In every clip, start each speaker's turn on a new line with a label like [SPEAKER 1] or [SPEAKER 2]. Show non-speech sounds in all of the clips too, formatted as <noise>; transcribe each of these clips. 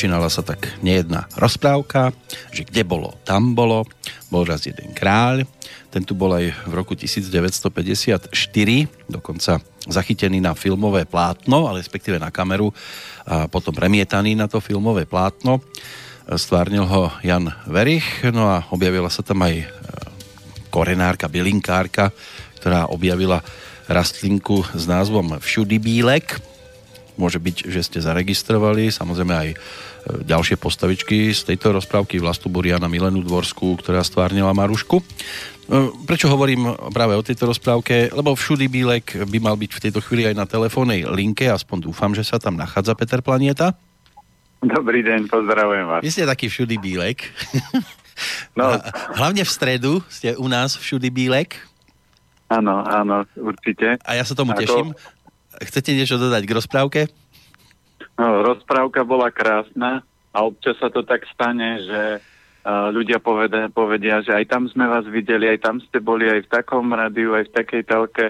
[SPEAKER 1] začínala sa tak nejedná rozprávka, že kde bolo, tam bolo. Bol raz jeden kráľ, ten tu bol aj v roku 1954, dokonca zachytený na filmové plátno, ale respektíve na kameru a potom premietaný na to filmové plátno. Stvárnil ho Jan Verich, no a objavila sa tam aj e, korenárka, bylinkárka, ktorá objavila rastlinku s názvom Všudy bílek. Môže byť, že ste zaregistrovali, samozrejme aj ďalšie postavičky z tejto rozprávky Vlastu Buriana Milenu Dvorskú, ktorá stvárnila Marušku. E, prečo hovorím práve o tejto rozprávke? Lebo všudy Bílek by mal byť v tejto chvíli aj na telefónnej linke, aspoň dúfam, že sa tam nachádza Peter Planieta.
[SPEAKER 2] Dobrý deň, pozdravujem vás.
[SPEAKER 1] Vy ste taký všudy Bílek. <laughs> No. Hlavne v stredu ste u nás všudy Bílek.
[SPEAKER 2] Áno, áno, určite.
[SPEAKER 1] A ja sa tomu Ako... teším. Chcete niečo dodať k rozprávke?
[SPEAKER 2] No, rozprávka bola krásna a občas sa to tak stane, že uh, ľudia povedia, povedia, že aj tam sme vás videli, aj tam ste boli, aj v takom rádiu, aj v takej telke.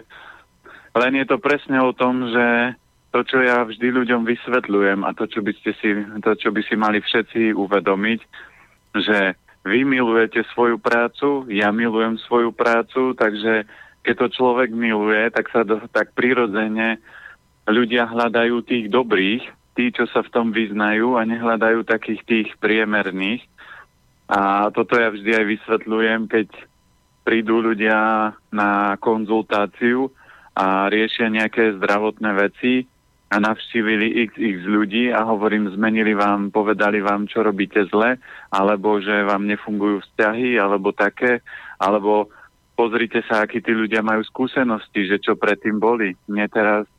[SPEAKER 2] Len je to presne o tom, že to, čo ja vždy ľuďom vysvetľujem a to, čo by, ste si, to, čo by si mali všetci uvedomiť, že vy milujete svoju prácu, ja milujem svoju prácu, takže keď to človek miluje, tak sa do, tak prirodzene ľudia hľadajú tých dobrých, tí, čo sa v tom vyznajú a nehľadajú takých tých priemerných. A toto ja vždy aj vysvetľujem, keď prídu ľudia na konzultáciu a riešia nejaké zdravotné veci a navštívili x, x ľudí a hovorím, zmenili vám, povedali vám, čo robíte zle, alebo že vám nefungujú vzťahy, alebo také, alebo pozrite sa, akí tí ľudia majú skúsenosti, že čo predtým boli. Mne teraz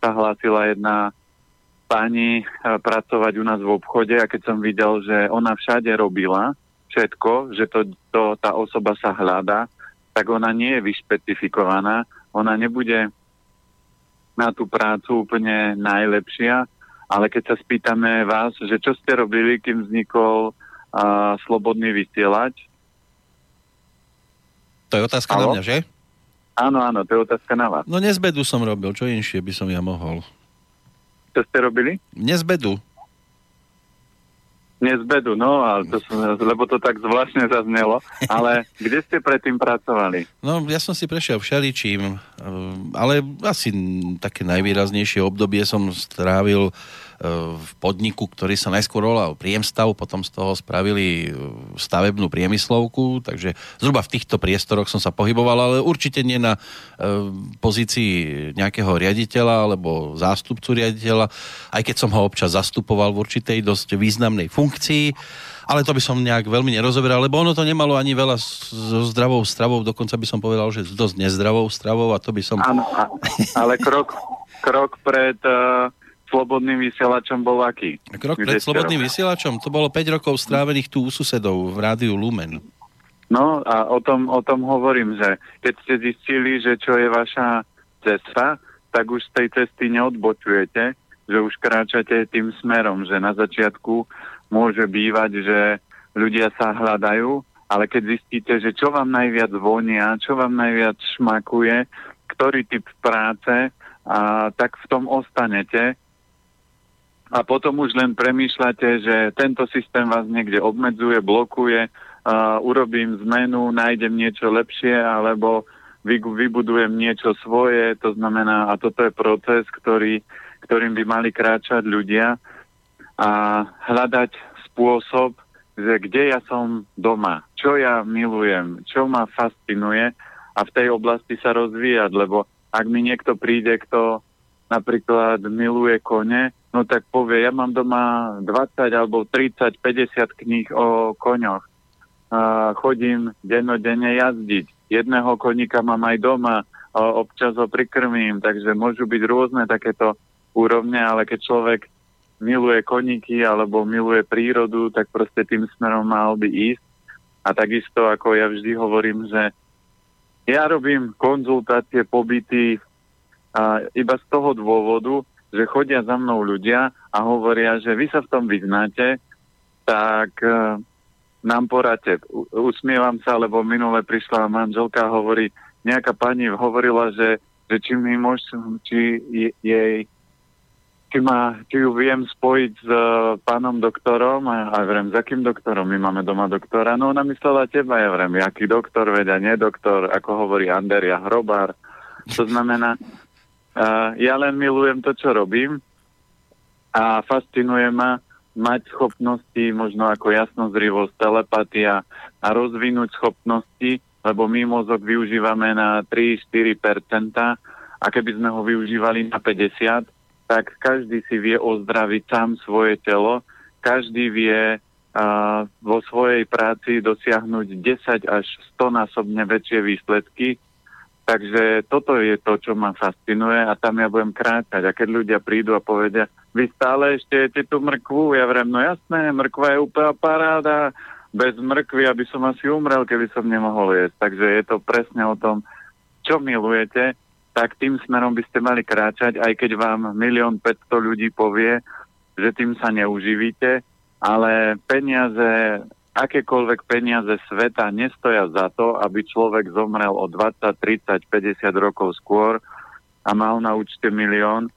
[SPEAKER 2] sa hlásila jedna pani e, pracovať u nás v obchode a keď som videl, že ona všade robila všetko, že to, to, tá osoba sa hľadá, tak ona nie je vyšpecifikovaná, ona nebude na tú prácu úplne najlepšia, ale keď sa spýtame vás, že čo ste robili, kým vznikol uh, slobodný vysielač,
[SPEAKER 1] to je otázka Halo? na mňa, že?
[SPEAKER 2] Áno, áno, to je otázka na vás.
[SPEAKER 1] No nezbedu som robil, čo inšie by som ja mohol.
[SPEAKER 2] Čo ste robili?
[SPEAKER 1] Nezbedu.
[SPEAKER 2] Nezbedu, no, ale to som, lebo to tak zvláštne zaznelo. Ale kde ste predtým pracovali?
[SPEAKER 1] No, ja som si prešiel všeličím, eh, ale asi také najvýraznejšie obdobie som strávil v podniku, ktorý sa najskôr volal Priemstav, potom z toho spravili e, stavebnú priemyslovku, takže zhruba v týchto priestoroch som sa pohyboval, ale určite nie na e, pozícii nejakého riaditeľa alebo zástupcu riaditeľa, aj keď som ho občas zastupoval v určitej dosť významnej funkcii, ale to by som nejak veľmi nerozoberal, lebo ono to nemalo ani veľa so zdravou stravou, dokonca by som povedal, že s dosť nezdravou stravou a to by som...
[SPEAKER 2] Áno, ale krok, krok pred uh, slobodným vysielačom bol aký?
[SPEAKER 1] Krok pred slobodným vysielačom? To bolo 5 rokov strávených tu u susedov v rádiu Lumen.
[SPEAKER 2] No a o tom, o tom hovorím, že keď ste zistili, že čo je vaša cesta, tak už z tej cesty neodbočujete, že už kráčate tým smerom, že na začiatku môže bývať, že ľudia sa hľadajú, ale keď zistíte, že čo vám najviac vonia, čo vám najviac šmakuje, ktorý typ práce, a tak v tom ostanete a potom už len premýšľate, že tento systém vás niekde obmedzuje, blokuje, uh, urobím zmenu, nájdem niečo lepšie, alebo vy, vybudujem niečo svoje, to znamená, a toto je proces, ktorý, ktorým by mali kráčať ľudia a hľadať spôsob, že kde ja som doma, čo ja milujem, čo ma fascinuje a v tej oblasti sa rozvíjať, lebo ak mi niekto príde, kto napríklad miluje kone, no tak povie, ja mám doma 20 alebo 30, 50 kníh o koňoch. A chodím dennodenne jazdiť. Jedného koníka mám aj doma, občas ho prikrmím, takže môžu byť rôzne takéto úrovne, ale keď človek miluje koníky alebo miluje prírodu, tak proste tým smerom mal by ísť. A takisto, ako ja vždy hovorím, že ja robím konzultácie, pobyty a iba z toho dôvodu, že chodia za mnou ľudia a hovoria, že vy sa v tom vyznáte, tak uh, nám poradte. Usmievam sa, lebo minule prišla manželka a hovorí, nejaká pani hovorila, že, že či mi môž, či jej, či, ma, či ju viem spojiť s uh, pánom doktorom a, a vrem, s akým doktorom? My máme doma doktora. No ona myslela teba, ja vrem, jaký doktor, vedia, nie doktor, ako hovorí Anderia Hrobár. To znamená, ja len milujem to, čo robím a fascinuje ma mať schopnosti, možno ako jasnozrivosť, telepatia a rozvinúť schopnosti, lebo my mozog využívame na 3-4% a keby sme ho využívali na 50, tak každý si vie ozdraviť sám svoje telo, každý vie vo svojej práci dosiahnuť 10 až 100 násobne väčšie výsledky. Takže toto je to, čo ma fascinuje a tam ja budem kráčať. A keď ľudia prídu a povedia, vy stále ešte jete tú mrkvu, ja vrem, no jasné, mrkva je úplná paráda, bez mrkvy, aby som asi umrel, keby som nemohol jesť. Takže je to presne o tom, čo milujete tak tým smerom by ste mali kráčať, aj keď vám milión 500 ľudí povie, že tým sa neuživíte, ale peniaze, akékoľvek peniaze sveta nestoja za to, aby človek zomrel o 20, 30, 50 rokov skôr a mal na účte milión,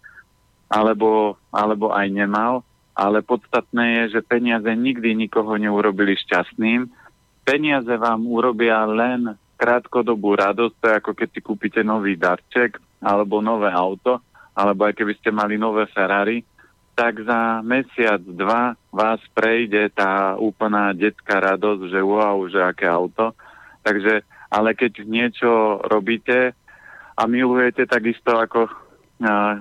[SPEAKER 2] alebo, alebo aj nemal. Ale podstatné je, že peniaze nikdy nikoho neurobili šťastným. Peniaze vám urobia len krátkodobú radosť, to je ako keď si kúpite nový darček alebo nové auto, alebo aj keby ste mali nové Ferrari, tak za mesiac, dva vás prejde tá úplná detská radosť, že wow, že aké auto. Takže, ale keď niečo robíte a milujete takisto ako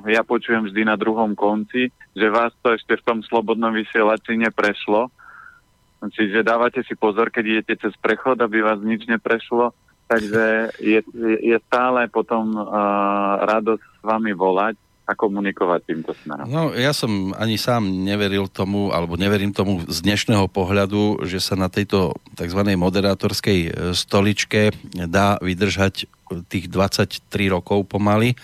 [SPEAKER 2] ja počujem vždy na druhom konci, že vás to ešte v tom slobodnom vysielači neprešlo, Čiže dávate si pozor, keď idete cez prechod, aby vás nič neprešlo. Takže je, je stále potom uh, radosť s vami volať a komunikovať týmto smerom.
[SPEAKER 1] No, ja som ani sám neveril tomu, alebo neverím tomu z dnešného pohľadu, že sa na tejto tzv. moderátorskej e, stoličke dá vydržať tých 23 rokov pomaly.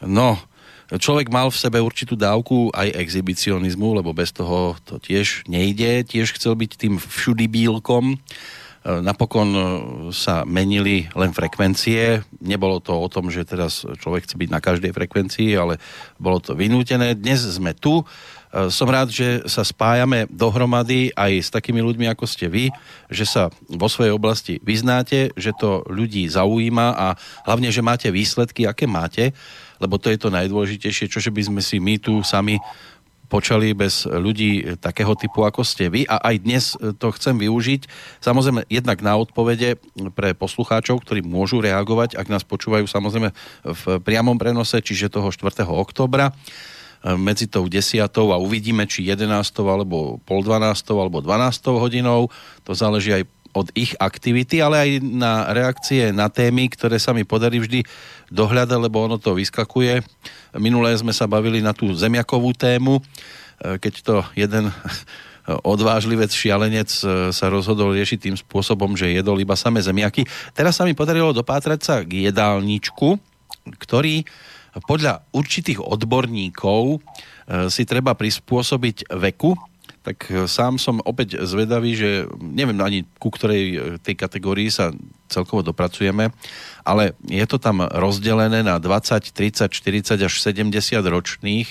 [SPEAKER 1] No, človek mal v sebe určitú dávku aj exhibicionizmu, lebo bez toho to tiež nejde. Tiež chcel byť tým všudibílkom, E, napokon e, sa menili len frekvencie. Nebolo to o tom, že teraz človek chce byť na každej frekvencii, ale bolo to vynútené. Dnes sme tu. E, som rád, že sa spájame dohromady aj s takými ľuďmi, ako ste vy, že sa vo svojej oblasti vyznáte, že to ľudí zaujíma a hlavne, že máte výsledky, aké máte, lebo to je to najdôležitejšie, čo by sme si my tu sami počali bez ľudí takého typu, ako ste vy. A aj dnes to chcem využiť. Samozrejme, jednak na odpovede pre poslucháčov, ktorí môžu reagovať, ak nás počúvajú samozrejme v priamom prenose, čiže toho 4. oktobra medzi tou 10. a uvidíme, či 11. alebo pol 12. alebo 12. hodinou. To záleží aj od ich aktivity, ale aj na reakcie na témy, ktoré sa mi podarí vždy dohľadať, lebo ono to vyskakuje. Minulé sme sa bavili na tú zemiakovú tému, e, keď to jeden <laughs> odvážlivec, šialenec e, sa rozhodol riešiť tým spôsobom, že jedol iba samé zemiaky. Teraz sa mi podarilo dopátrať sa k jedálničku, ktorý podľa určitých odborníkov e, si treba prispôsobiť veku tak e, sám som opäť zvedavý, že neviem ani ku ktorej e, tej kategórii sa celkovo dopracujeme, ale je to tam rozdelené na 20, 30, 40 až 70 ročných,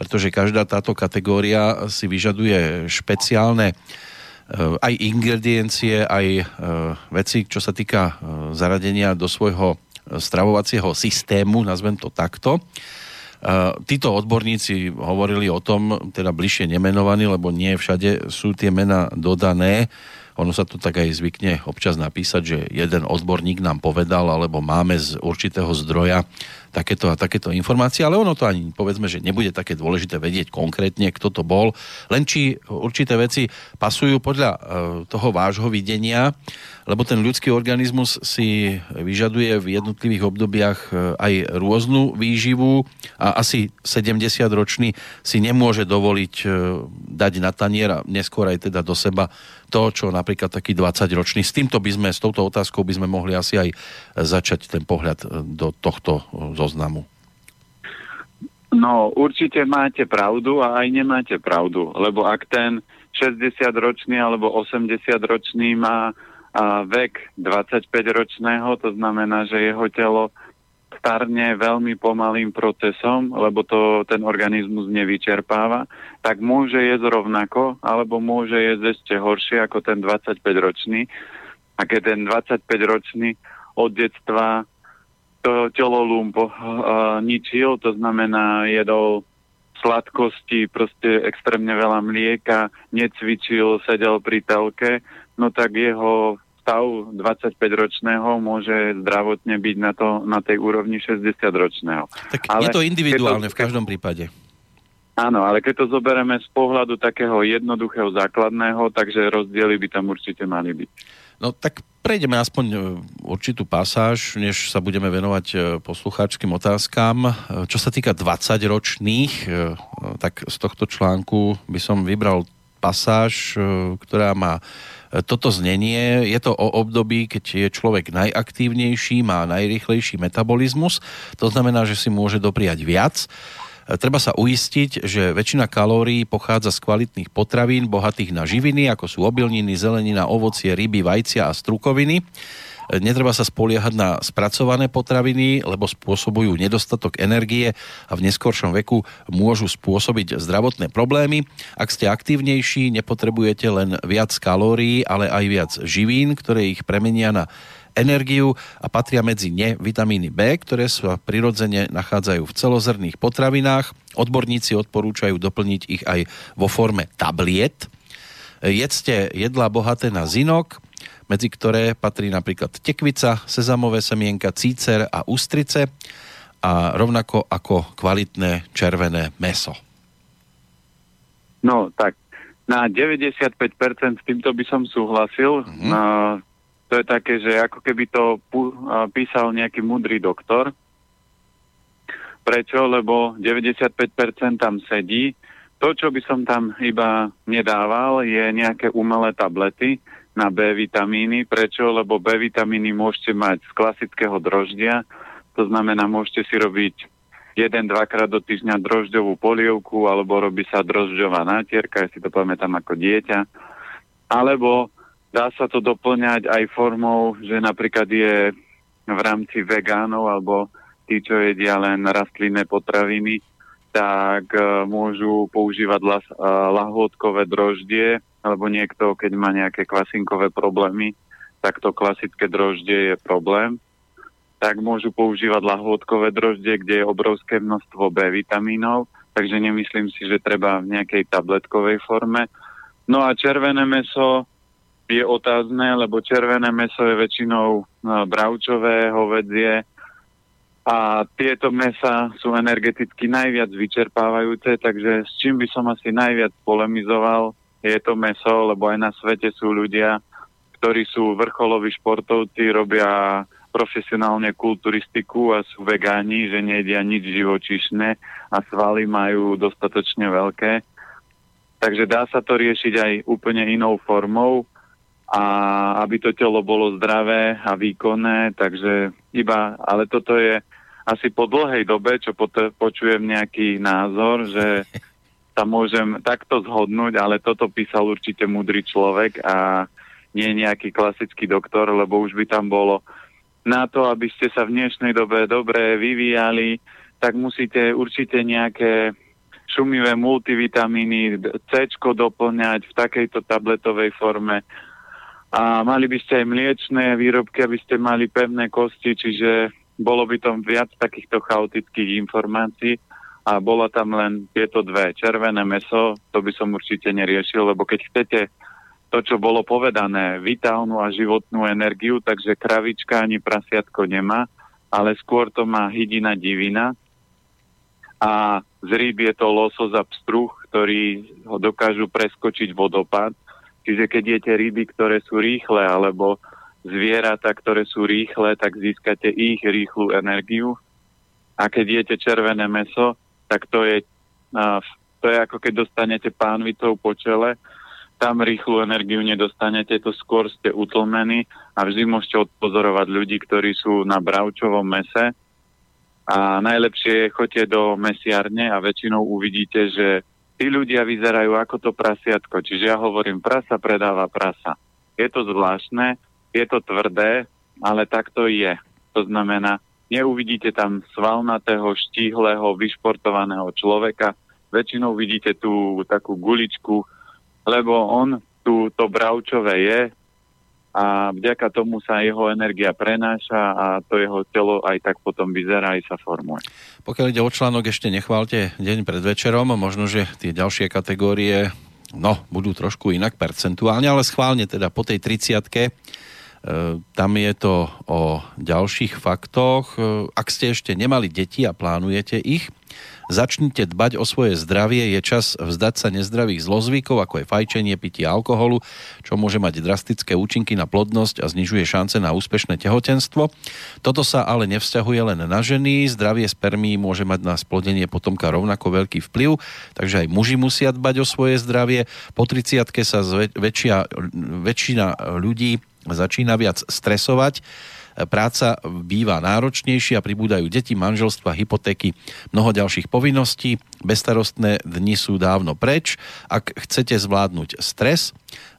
[SPEAKER 1] pretože každá táto kategória si vyžaduje špeciálne e, aj ingrediencie, aj veci, čo sa týka zaradenia do svojho stravovacieho systému, nazvem to takto. Títo odborníci hovorili o tom, teda bližšie nemenovaní, lebo nie všade sú tie mena dodané. Ono sa to tak aj zvykne občas napísať, že jeden odborník nám povedal, alebo máme z určitého zdroja takéto a takéto informácie, ale ono to ani povedzme, že nebude také dôležité vedieť konkrétne, kto to bol, len či určité veci pasujú podľa e, toho vášho videnia, lebo ten ľudský organizmus si vyžaduje v jednotlivých obdobiach e, aj rôznu výživu a asi 70-ročný si nemôže dovoliť e, dať na tanier a neskôr aj teda do seba to, čo napríklad taký 20-ročný. S týmto by sme, s touto otázkou by sme mohli asi aj začať ten pohľad do tohto zo zoznamu?
[SPEAKER 2] No, určite máte pravdu a aj nemáte pravdu, lebo ak ten 60-ročný alebo 80-ročný má a vek 25-ročného, to znamená, že jeho telo starne veľmi pomalým procesom, lebo to ten organizmus nevyčerpáva, tak môže jesť rovnako, alebo môže jesť ešte horšie ako ten 25-ročný. A keď ten 25-ročný od detstva telolúm po, uh, ničil, to znamená jedol sladkosti, proste extrémne veľa mlieka, necvičil, sedel pri telke, no tak jeho stav 25-ročného môže zdravotne byť na, to, na tej úrovni 60-ročného.
[SPEAKER 1] Tak ale je to individuálne to, v každom prípade.
[SPEAKER 2] Áno, ale keď to zoberieme z pohľadu takého jednoduchého základného, takže rozdiely by tam určite mali byť.
[SPEAKER 1] No tak prejdeme aspoň e, určitú pasáž, než sa budeme venovať e, poslucháčským otázkam. E, čo sa týka 20-ročných, tak z tohto článku by som vybral pasáž, ktorá má toto znenie. Je to o období, keď je človek najaktívnejší, má najrychlejší metabolizmus. To znamená, že si môže dopriať viac Treba sa uistiť, že väčšina kalórií pochádza z kvalitných potravín, bohatých na živiny, ako sú obilniny, zelenina, ovocie, ryby, vajcia a strukoviny. Netreba sa spoliehať na spracované potraviny, lebo spôsobujú nedostatok energie a v neskoršom veku môžu spôsobiť zdravotné problémy. Ak ste aktívnejší, nepotrebujete len viac kalórií, ale aj viac živín, ktoré ich premenia na energiu a patria medzi ne vitamíny B, ktoré sa prirodzene nachádzajú v celozrných potravinách. Odborníci odporúčajú doplniť ich aj vo forme tabliet. Jedzte jedlá bohaté na zinok, medzi ktoré patrí napríklad tekvica, sezamové semienka, cícer a ústrice a rovnako ako kvalitné červené meso.
[SPEAKER 2] No tak, na 95% s týmto by som súhlasil. Mm-hmm to je také, že ako keby to písal nejaký mudrý doktor. Prečo? Lebo 95% tam sedí. To, čo by som tam iba nedával, je nejaké umelé tablety na B vitamíny. Prečo? Lebo B vitamíny môžete mať z klasického droždia. To znamená, môžete si robiť jeden, dvakrát do týždňa drožďovú polievku, alebo robí sa drožďová nátierka, ja si to pamätám ako dieťa. Alebo Dá sa to doplňať aj formou, že napríklad je v rámci vegánov alebo tí, čo jedia len rastlinné potraviny, tak uh, môžu používať las, uh, lahôdkové droždie, alebo niekto, keď má nejaké kvasinkové problémy, tak to klasické droždie je problém, tak môžu používať lahôdkové droždie, kde je obrovské množstvo B vitamínov, takže nemyslím si, že treba v nejakej tabletkovej forme. No a červené meso, je otázne, lebo červené meso je väčšinou no, bravčové, hovedzie a tieto mesa sú energeticky najviac vyčerpávajúce, takže s čím by som asi najviac polemizoval, je to meso, lebo aj na svete sú ľudia, ktorí sú vrcholoví športovci, robia profesionálne kulturistiku a sú vegáni, že nejedia nič živočišné a svaly majú dostatočne veľké. Takže dá sa to riešiť aj úplne inou formou a aby to telo bolo zdravé a výkonné, takže iba, ale toto je asi po dlhej dobe, čo pot- počujem nejaký názor, že sa môžem takto zhodnúť, ale toto písal určite múdry človek a nie nejaký klasický doktor, lebo už by tam bolo na to, aby ste sa v dnešnej dobe dobre vyvíjali, tak musíte určite nejaké šumivé multivitamíny, C doplňať v takejto tabletovej forme a mali by ste aj mliečné výrobky, aby ste mali pevné kosti, čiže bolo by tam viac takýchto chaotických informácií. A bolo tam len tieto dve. Červené meso, to by som určite neriešil, lebo keď chcete to, čo bolo povedané, vitálnu a životnú energiu, takže kravička ani prasiatko nemá, ale skôr to má hydina divina. A z rýb je to losos a pstruh, ktorí ho dokážu preskočiť vodopád Čiže keď jete ryby, ktoré sú rýchle, alebo zvieratá, ktoré sú rýchle, tak získate ich rýchlu energiu. A keď jete červené meso, tak to je, to je ako keď dostanete pánvicou po čele, tam rýchlu energiu nedostanete, to skôr ste utlmení a vždy môžete odpozorovať ľudí, ktorí sú na bravčovom mese. A najlepšie je choďte do mesiarne a väčšinou uvidíte, že tí ľudia vyzerajú ako to prasiatko. Čiže ja hovorím, prasa predáva prasa. Je to zvláštne, je to tvrdé, ale tak to je. To znamená, neuvidíte tam svalnatého, štíhleho, vyšportovaného človeka, väčšinou vidíte tú takú guličku, lebo on tu to bravčové je a vďaka tomu sa jeho energia prenáša a to jeho telo aj tak potom vyzerá aj sa formuje.
[SPEAKER 1] Pokiaľ ide o článok, ešte nechválte deň pred večerom, možno, že tie ďalšie kategórie no, budú trošku inak percentuálne, ale schválne teda po tej 30 e, tam je to o ďalších faktoch. E, ak ste ešte nemali deti a plánujete ich, Začnite dbať o svoje zdravie, je čas vzdať sa nezdravých zlozvykov, ako je fajčenie, pitie alkoholu, čo môže mať drastické účinky na plodnosť a znižuje šance na úspešné tehotenstvo. Toto sa ale nevzťahuje len na ženy, zdravie spermí môže mať na splodenie potomka rovnako veľký vplyv, takže aj muži musia dbať o svoje zdravie. Po 30 sa väčšia, väčšina ľudí začína viac stresovať práca býva náročnejšia, pribúdajú deti, manželstva, hypotéky, mnoho ďalších povinností, bezstarostné dni sú dávno preč. Ak chcete zvládnuť stres,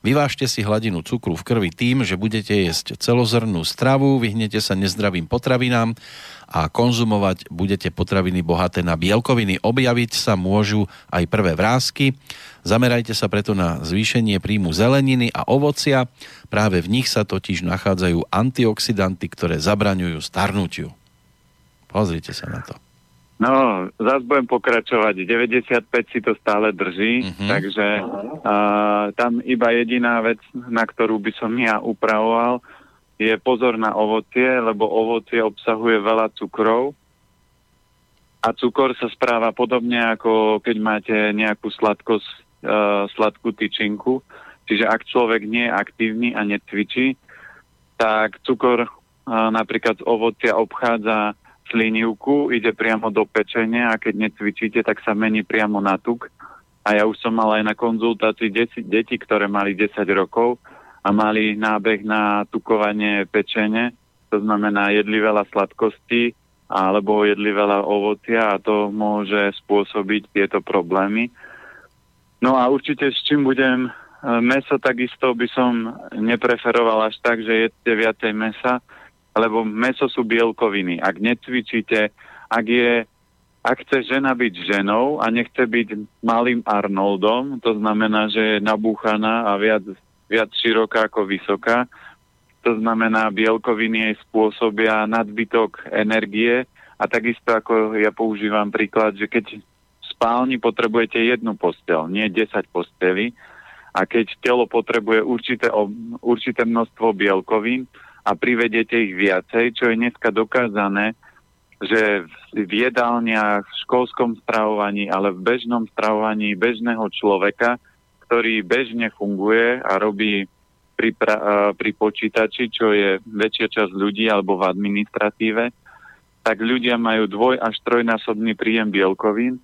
[SPEAKER 1] vyvážte si hladinu cukru v krvi tým, že budete jesť celozrnú stravu, vyhnete sa nezdravým potravinám a konzumovať budete potraviny bohaté na bielkoviny. Objaviť sa môžu aj prvé vrázky. Zamerajte sa preto na zvýšenie príjmu zeleniny a ovocia. Práve v nich sa totiž nachádzajú antioxidanty, ktoré zabraňujú starnutiu. Pozrite sa na to.
[SPEAKER 2] No, zás budem pokračovať. 95 si to stále drží, uh-huh. takže uh, tam iba jediná vec, na ktorú by som ja upravoval, je pozor na ovocie, lebo ovocie obsahuje veľa cukrov a cukor sa správa podobne ako keď máte nejakú sladkosť uh, sladkú tyčinku. Čiže ak človek nie je aktívny a necvičí, tak cukor uh, napríklad z ovocia obchádza slinivku, ide priamo do pečenia a keď necvičíte, tak sa mení priamo na tuk. A ja už som mal aj na konzultácii deti, deti ktoré mali 10 rokov a mali nábeh na tukovanie pečene, to znamená jedli veľa sladkostí alebo jedli veľa ovocia a to môže spôsobiť tieto problémy. No a určite s čím budem e, meso takisto by som nepreferoval až tak, že jedzte viacej mesa, lebo meso sú bielkoviny. Ak necvičíte, ak je ak chce žena byť ženou a nechce byť malým Arnoldom, to znamená, že je nabúchaná a viac, viac široká ako vysoká, to znamená, bielkoviny jej spôsobia nadbytok energie a takisto ako ja používam príklad, že keď spálni potrebujete jednu postel, nie 10 postelí. A keď telo potrebuje určité, určité množstvo bielkovín a privedete ich viacej, čo je dneska dokázané, že v jedálniach, v školskom stravovaní, ale v bežnom stravovaní bežného človeka, ktorý bežne funguje a robí pri, pra, pri počítači, čo je väčšia časť ľudí alebo v administratíve, tak ľudia majú dvoj až trojnásobný príjem bielkovín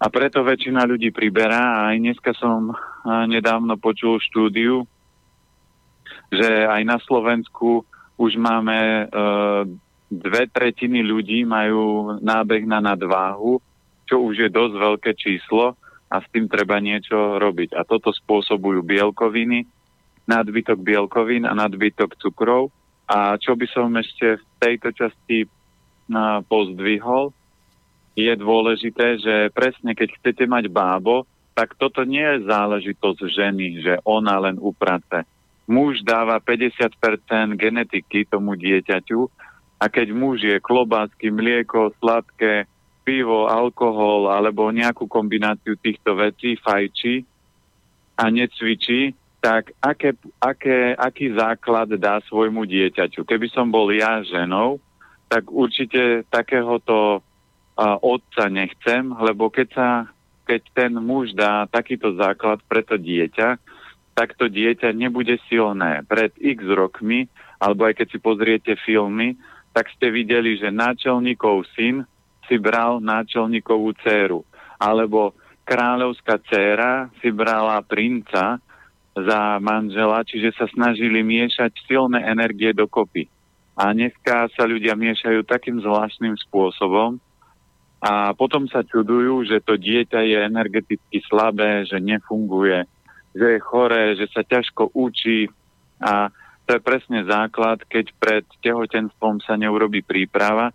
[SPEAKER 2] a preto väčšina ľudí priberá. A aj dneska som nedávno počul štúdiu, že aj na Slovensku už máme e, dve tretiny ľudí majú nábeh na nadváhu, čo už je dosť veľké číslo a s tým treba niečo robiť. A toto spôsobujú bielkoviny, nadbytok bielkovín a nadbytok cukrov. A čo by som ešte v tejto časti pozdvihol, je dôležité, že presne keď chcete mať bábo, tak toto nie je záležitosť ženy, že ona len uprace. Muž dáva 50% genetiky tomu dieťaťu a keď muž je klobásky, mlieko, sladké, pivo, alkohol alebo nejakú kombináciu týchto vecí, fajči a necvičí, tak aké, aké, aký základ dá svojmu dieťaťu? Keby som bol ja ženou, tak určite takéhoto a otca nechcem, lebo keď, sa, keď ten muž dá takýto základ pre to dieťa, tak to dieťa nebude silné. Pred x rokmi, alebo aj keď si pozriete filmy, tak ste videli, že náčelníkov syn si bral náčelníkovú dceru. Alebo kráľovská dcéra si brala princa za manžela, čiže sa snažili miešať silné energie dokopy. A dneska sa ľudia miešajú takým zvláštnym spôsobom, a potom sa čudujú, že to dieťa je energeticky slabé, že nefunguje, že je choré, že sa ťažko učí a To je presne základ, keď pred tehotenstvom sa neurobi príprava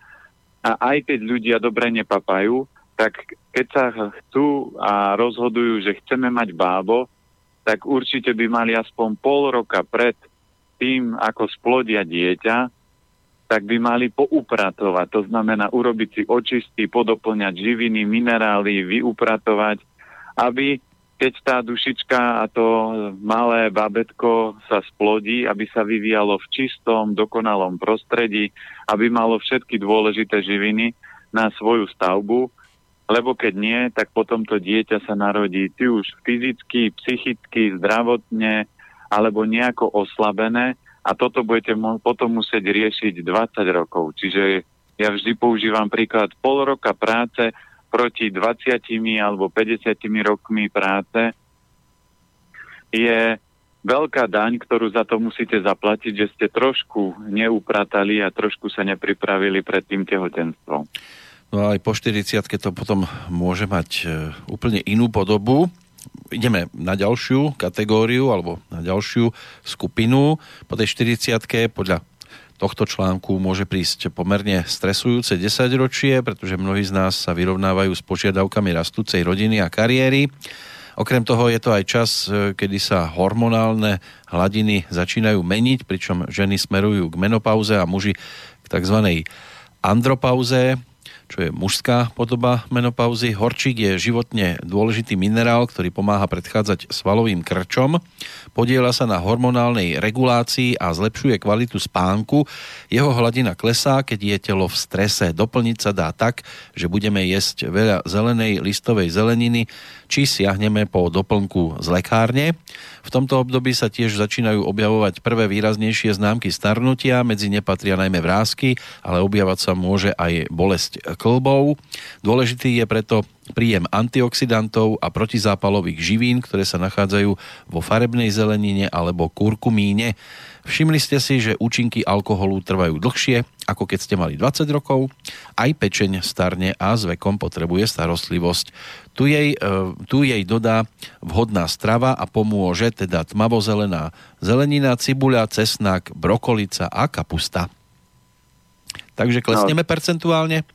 [SPEAKER 2] a aj keď ľudia dobre nepapajú, tak keď sa chcú a rozhodujú, že chceme mať bábo, tak určite by mali aspoň pol roka pred tým, ako splodia dieťa, tak by mali poupratovať. To znamená urobiť si očisty, podoplňať živiny, minerály, vyupratovať, aby keď tá dušička a to malé babetko sa splodí, aby sa vyvíjalo v čistom, dokonalom prostredí, aby malo všetky dôležité živiny na svoju stavbu, lebo keď nie, tak potom to dieťa sa narodí či už fyzicky, psychicky, zdravotne, alebo nejako oslabené a toto budete potom musieť riešiť 20 rokov. Čiže ja vždy používam príklad pol roka práce proti 20 alebo 50 rokmi práce je veľká daň, ktorú za to musíte zaplatiť, že ste trošku neupratali a trošku sa nepripravili pred tým tehotenstvom.
[SPEAKER 1] No aj po 40 to potom môže mať e, úplne inú podobu ideme na ďalšiu kategóriu alebo na ďalšiu skupinu. Po tej 40 podľa tohto článku môže prísť pomerne stresujúce 10 ročie, pretože mnohí z nás sa vyrovnávajú s požiadavkami rastúcej rodiny a kariéry. Okrem toho je to aj čas, e, kedy sa hormonálne hladiny začínajú meniť, pričom ženy smerujú k menopauze a muži k tzv. andropauze, čo je mužská podoba menopauzy. Horčík je životne dôležitý minerál, ktorý pomáha predchádzať svalovým krčom, podiela sa na hormonálnej regulácii a zlepšuje kvalitu spánku. Jeho hladina klesá, keď je telo v strese. Doplniť sa dá tak, že budeme jesť veľa zelenej listovej zeleniny, či siahneme po doplnku z lekárne. V tomto období sa tiež začínajú objavovať prvé výraznejšie známky starnutia, medzi ne patria najmä vrázky, ale objavať sa môže aj bolesť klbov. Dôležitý je preto príjem antioxidantov a protizápalových živín, ktoré sa nachádzajú vo farebnej zelenine alebo kurkumíne. Všimli ste si, že účinky alkoholu trvajú dlhšie, ako keď ste mali 20 rokov. Aj pečeň starne a s vekom potrebuje starostlivosť. Tu jej, e, tu jej dodá vhodná strava a pomôže teda tmavozelená zelenina, cibuľa, cesnak, brokolica a kapusta. Takže klesneme no. percentuálne?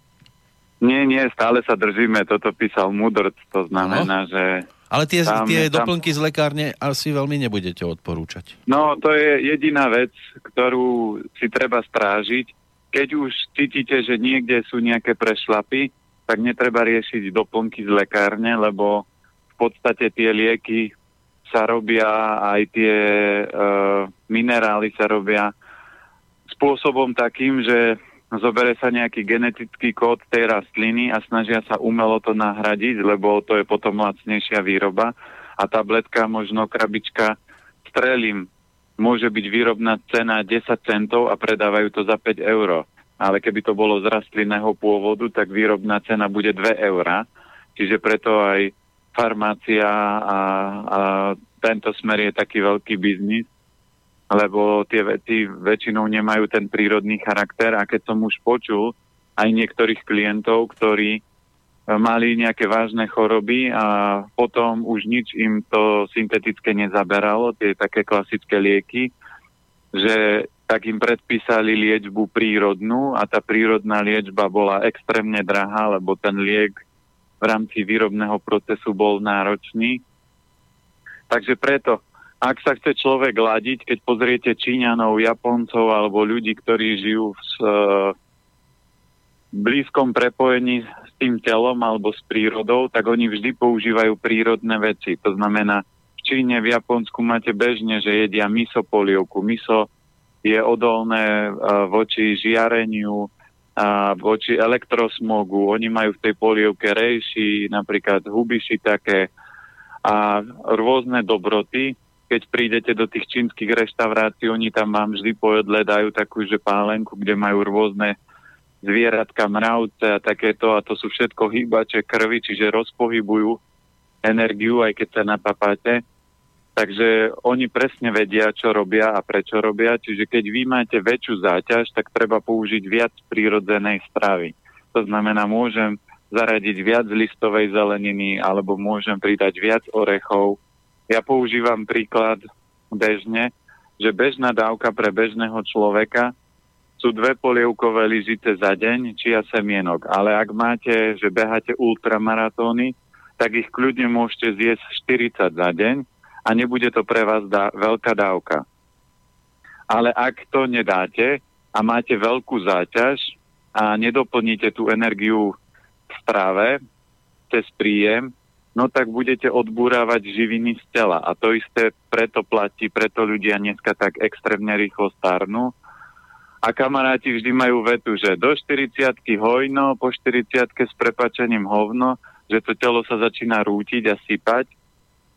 [SPEAKER 2] Nie, nie, stále sa držíme. Toto písal Mudrc, to znamená, no. že...
[SPEAKER 1] Ale tie, tam, tie tam... doplnky z lekárne asi veľmi nebudete odporúčať.
[SPEAKER 2] No, to je jediná vec, ktorú si treba strážiť. Keď už cítite, že niekde sú nejaké prešlapy, tak netreba riešiť doplnky z lekárne, lebo v podstate tie lieky sa robia, aj tie e, minerály sa robia spôsobom takým, že zobere sa nejaký genetický kód tej rastliny a snažia sa umelo to nahradiť, lebo to je potom lacnejšia výroba a tabletka, možno krabička, strelím, môže byť výrobná cena 10 centov a predávajú to za 5 eur. Ale keby to bolo z rastlinného pôvodu, tak výrobná cena bude 2 eur. Čiže preto aj farmácia a, a tento smer je taký veľký biznis lebo tie veci väčšinou nemajú ten prírodný charakter a keď som už počul aj niektorých klientov, ktorí e, mali nejaké vážne choroby a potom už nič im to syntetické nezaberalo, tie také klasické lieky, že tak im predpísali liečbu prírodnú a tá prírodná liečba bola extrémne drahá, lebo ten liek v rámci výrobného procesu bol náročný. Takže preto ak sa chce človek ladiť, keď pozriete Číňanov, Japoncov alebo ľudí, ktorí žijú v uh, blízkom prepojení s tým telom alebo s prírodou, tak oni vždy používajú prírodné veci. To znamená, v Číne, v Japonsku máte bežne, že jedia miso polievku. Miso je odolné uh, voči žiareniu, a voči elektrosmogu. Oni majú v tej polievke rejši, napríklad hubiši také a rôzne dobroty keď prídete do tých čínskych reštaurácií, oni tam vám vždy po jedle dajú takú, že pálenku, kde majú rôzne zvieratka, mravce a takéto, a to sú všetko hýbače krvi, čiže rozpohybujú energiu, aj keď sa napapáte. Takže oni presne vedia, čo robia a prečo robia. Čiže keď vy máte väčšiu záťaž, tak treba použiť viac prírodzenej stravy. To znamená, môžem zaradiť viac listovej zeleniny alebo môžem pridať viac orechov, ja používam príklad bežne, že bežná dávka pre bežného človeka sú dve polievkové lyžice za deň, čia semienok. Ale ak máte, že beháte ultramaratóny, tak ich kľudne môžete zjesť 40 za deň a nebude to pre vás dá, veľká dávka. Ale ak to nedáte a máte veľkú záťaž a nedoplníte tú energiu v strave cez príjem, no tak budete odbúravať živiny z tela. A to isté preto platí, preto ľudia dneska tak extrémne rýchlo starnú, a kamaráti vždy majú vetu, že do 40 hojno, po 40 s prepačením hovno, že to telo sa začína rútiť a sypať.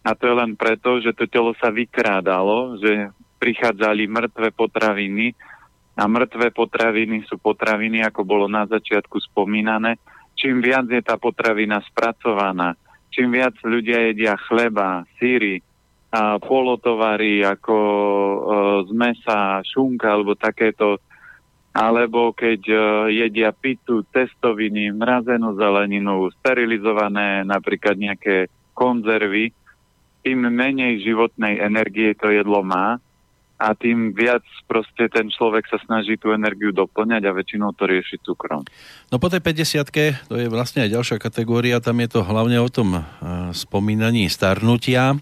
[SPEAKER 2] A to je len preto, že to telo sa vykrádalo, že prichádzali mŕtve potraviny a mŕtve potraviny sú potraviny, ako bolo na začiatku spomínané. Čím viac je tá potravina spracovaná, čím viac ľudia jedia chleba, síry, a polotovary ako e, z mesa, šunka alebo takéto alebo keď uh, jedia pizzu, testoviny, mrazenú zeleninu, sterilizované napríklad nejaké konzervy, tým menej životnej energie to jedlo má a tým viac proste ten človek sa snaží tú energiu doplňať a väčšinou to rieši cukrom.
[SPEAKER 1] No po tej 50 to je vlastne aj ďalšia kategória, tam je to hlavne o tom uh, spomínaní starnutia.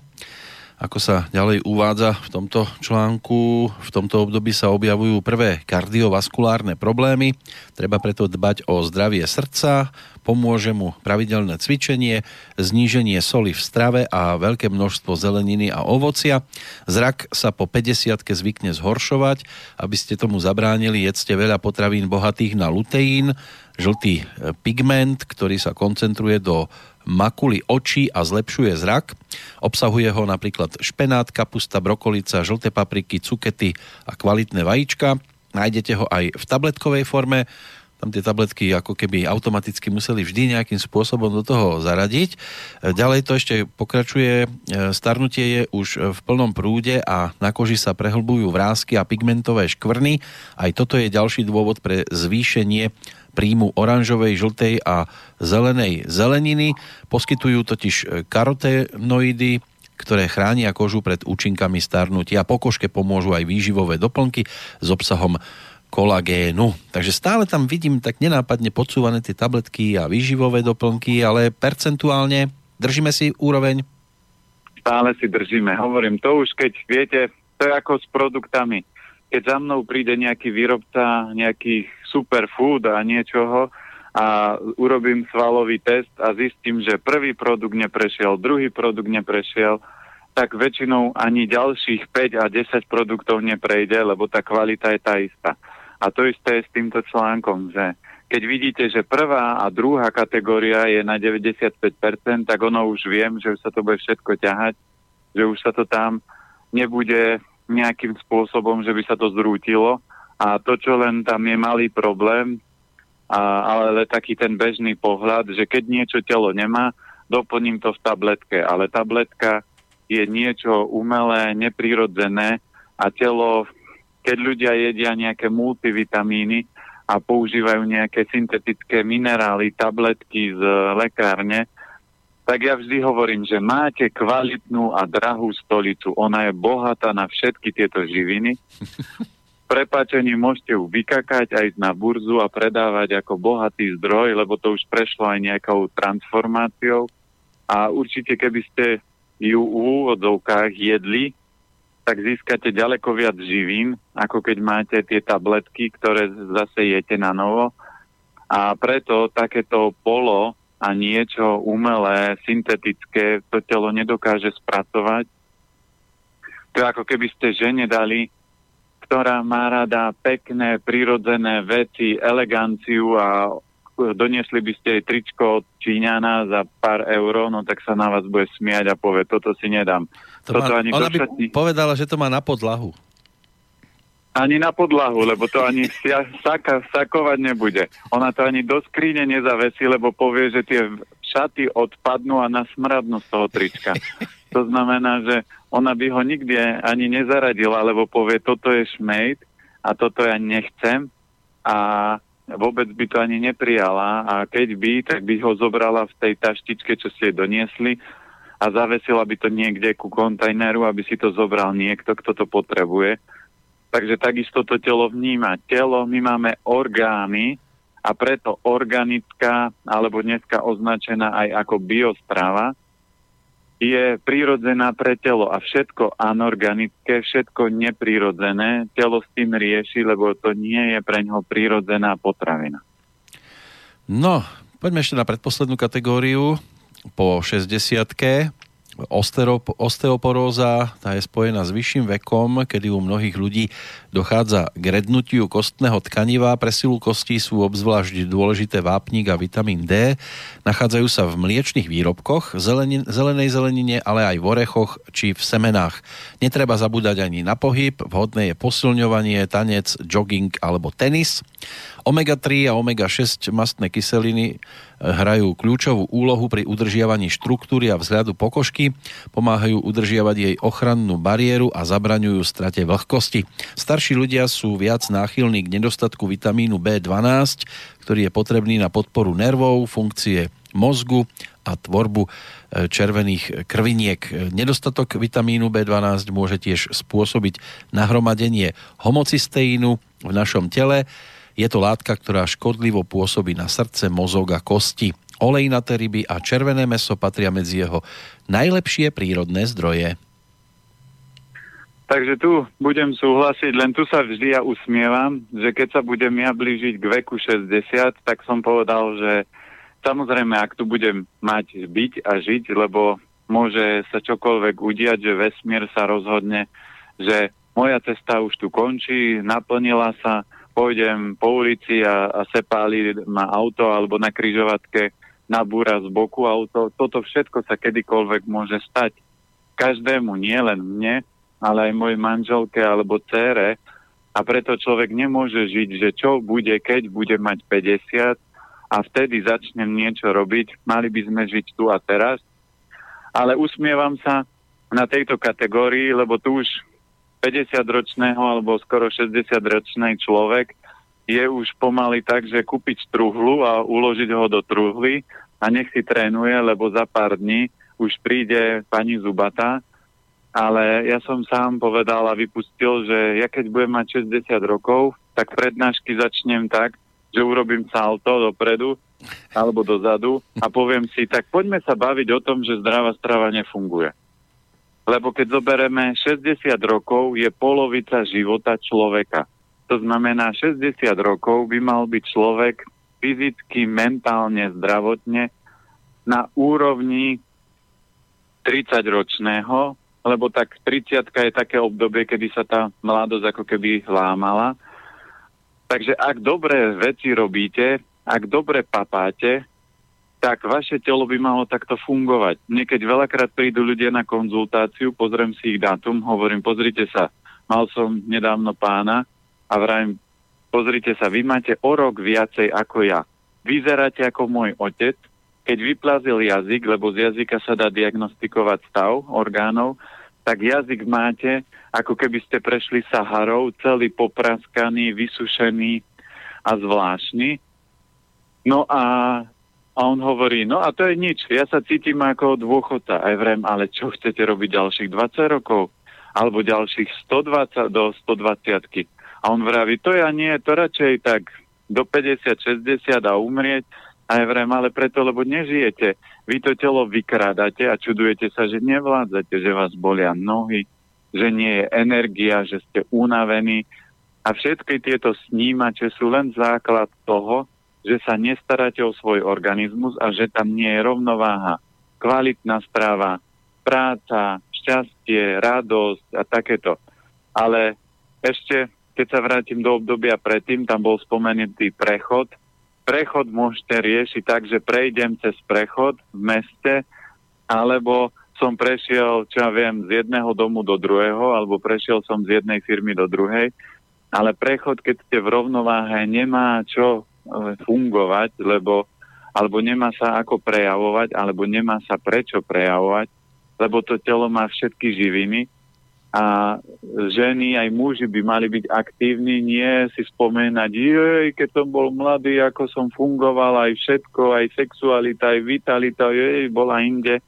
[SPEAKER 1] Ako sa ďalej uvádza v tomto článku, v tomto období sa objavujú prvé kardiovaskulárne problémy. Treba preto dbať o zdravie srdca, pomôže mu pravidelné cvičenie, zníženie soli v strave a veľké množstvo zeleniny a ovocia. Zrak sa po 50 zvykne zhoršovať. Aby ste tomu zabránili, jedzte veľa potravín bohatých na luteín, žltý pigment, ktorý sa koncentruje do makuly očí a zlepšuje zrak. Obsahuje ho napríklad špenát, kapusta, brokolica, žlté papriky, cukety a kvalitné vajíčka. Nájdete ho aj v tabletkovej forme. Tam tie tabletky ako keby automaticky museli vždy nejakým spôsobom do toho zaradiť. Ďalej to ešte pokračuje. Starnutie je už v plnom prúde a na koži sa prehlbujú vrázky a pigmentové škvrny. Aj toto je ďalší dôvod pre zvýšenie príjmu oranžovej, žltej a zelenej zeleniny. Poskytujú totiž e, karotenoidy, ktoré chránia kožu pred účinkami starnutia. Po koške pomôžu aj výživové doplnky s obsahom kolagénu. Takže stále tam vidím tak nenápadne podsúvané tie tabletky a výživové doplnky, ale percentuálne držíme si úroveň?
[SPEAKER 2] Stále si držíme. Hovorím, to už keď viete, to je ako s produktami keď za mnou príde nejaký výrobca nejakých superfood a niečoho a urobím svalový test a zistím, že prvý produkt neprešiel, druhý produkt neprešiel, tak väčšinou ani ďalších 5 a 10 produktov neprejde, lebo tá kvalita je tá istá. A to isté je s týmto článkom, že keď vidíte, že prvá a druhá kategória je na 95%, tak ono už viem, že už sa to bude všetko ťahať, že už sa to tam nebude nejakým spôsobom, že by sa to zrútilo. A to, čo len tam je malý problém, a, ale taký ten bežný pohľad, že keď niečo telo nemá, doplním to v tabletke. Ale tabletka je niečo umelé, neprirodzené a telo, keď ľudia jedia nejaké multivitamíny a používajú nejaké syntetické minerály, tabletky z lekárne, tak ja vždy hovorím, že máte kvalitnú a drahú stolicu. Ona je bohatá na všetky tieto živiny. <laughs> Prepačení môžete ju vykakať aj na burzu a predávať ako bohatý zdroj, lebo to už prešlo aj nejakou transformáciou. A určite, keby ste ju v úvodzovkách jedli, tak získate ďaleko viac živín, ako keď máte tie tabletky, ktoré zase jete na novo. A preto takéto polo a niečo umelé, syntetické to telo nedokáže spracovať. To je ako keby ste žene dali, ktorá má rada pekné, prirodzené veci, eleganciu a doniesli by ste jej tričko od Číňana za pár eur, no tak sa na vás bude smiať a povie, toto si nedám.
[SPEAKER 1] To toto má, ani ona by povedala, že to má na podlahu.
[SPEAKER 2] Ani na podlahu, lebo to ani saka, sakovať nebude. Ona to ani do skríne nezavesí, lebo povie, že tie šaty odpadnú a nasmradnú z toho trička. To znamená, že ona by ho nikdy ani nezaradila, lebo povie, toto je šmejt a toto ja nechcem a vôbec by to ani neprijala a keď by, tak by ho zobrala v tej taštičke, čo ste doniesli a zavesil by to niekde ku kontajneru, aby si to zobral niekto, kto to potrebuje. Takže takisto to telo vníma. Telo, my máme orgány a preto organická, alebo dneska označená aj ako biospráva, je prírodzená pre telo a všetko anorganické, všetko neprirodzené, telo s tým rieši, lebo to nie je pre ňoho prírodzená potravina.
[SPEAKER 1] No, poďme ešte na predposlednú kategóriu po 60 osteoporóza tá je spojená s vyšším vekom, kedy u mnohých ľudí dochádza k rednutiu kostného tkaniva. Pre silu kostí sú obzvlášť dôležité vápnik a vitamín D. Nachádzajú sa v mliečných výrobkoch, zelenin, zelenej zelenine, ale aj v orechoch či v semenách. Netreba zabúdať ani na pohyb, vhodné je posilňovanie, tanec, jogging alebo tenis. Omega-3 a omega-6 mastné kyseliny hrajú kľúčovú úlohu pri udržiavaní štruktúry a vzhľadu pokožky, pomáhajú udržiavať jej ochrannú bariéru a zabraňujú strate vlhkosti. Starší ľudia sú viac náchylní k nedostatku vitamínu B12, ktorý je potrebný na podporu nervov, funkcie mozgu a tvorbu e, červených krviniek. Nedostatok vitamínu B12 môže tiež spôsobiť nahromadenie homocysteínu v našom tele, je to látka, ktorá škodlivo pôsobí na srdce, mozog a kosti. Olejnaté ryby a červené meso patria medzi jeho najlepšie prírodné zdroje.
[SPEAKER 2] Takže tu budem súhlasiť, len tu sa vždy ja usmievam, že keď sa budem ja blížiť k veku 60, tak som povedal, že samozrejme, ak tu budem mať byť a žiť, lebo môže sa čokoľvek udiať, že vesmír sa rozhodne, že moja cesta už tu končí, naplnila sa, pôjdem po ulici a, a sepáli ma auto alebo na kryžovatke nabúra z boku auto. Toto všetko sa kedykoľvek môže stať. Každému, nie len mne, ale aj mojej manželke alebo cére. A preto človek nemôže žiť, že čo bude, keď bude mať 50 a vtedy začnem niečo robiť. Mali by sme žiť tu a teraz. Ale usmievam sa na tejto kategórii, lebo tu už 50-ročného alebo skoro 60-ročný človek je už pomaly tak, že kúpiť truhlu a uložiť ho do truhly a nech si trénuje, lebo za pár dní už príde pani Zubata. Ale ja som sám povedal a vypustil, že ja keď budem mať 60 rokov, tak prednášky začnem tak, že urobím salto dopredu alebo dozadu a poviem si, tak poďme sa baviť o tom, že zdravá strava nefunguje. Lebo keď zoberieme 60 rokov, je polovica života človeka. To znamená, 60 rokov by mal byť človek fyzicky, mentálne, zdravotne na úrovni 30-ročného, lebo tak 30 je také obdobie, kedy sa tá mladosť ako keby lámala. Takže ak dobré veci robíte, ak dobre papáte, tak vaše telo by malo takto fungovať. Niekedy veľakrát prídu ľudia na konzultáciu, pozriem si ich dátum, hovorím, pozrite sa, mal som nedávno pána a vrajím, pozrite sa, vy máte o rok viacej ako ja. Vyzeráte ako môj otec, keď vyplazil jazyk, lebo z jazyka sa dá diagnostikovať stav orgánov, tak jazyk máte, ako keby ste prešli Saharou, celý popraskaný, vysušený a zvláštny. No a a on hovorí, no a to je nič, ja sa cítim ako dôchodca. Aj vrem, ale čo chcete robiť ďalších 20 rokov? Alebo ďalších 120 do 120 A on vraví, to ja nie, to radšej tak do 50-60 a umrieť. Aj vrem, ale preto, lebo nežijete. Vy to telo vykrádate a čudujete sa, že nevládzate, že vás bolia nohy, že nie je energia, že ste unavení. A všetky tieto snímače sú len základ toho, že sa nestaráte o svoj organizmus a že tam nie je rovnováha. Kvalitná správa, práca, šťastie, radosť a takéto. Ale ešte, keď sa vrátim do obdobia predtým, tam bol spomenutý prechod. Prechod môžete riešiť tak, že prejdem cez prechod v meste, alebo som prešiel, čo ja viem, z jedného domu do druhého, alebo prešiel som z jednej firmy do druhej. Ale prechod, keď ste v rovnováhe, nemá čo fungovať, lebo alebo nemá sa ako prejavovať, alebo nemá sa prečo prejavovať, lebo to telo má všetky živiny a ženy aj muži by mali byť aktívni, nie si spomenať, jej, keď som bol mladý, ako som fungoval, aj všetko, aj sexualita, aj vitalita, jej, bola inde.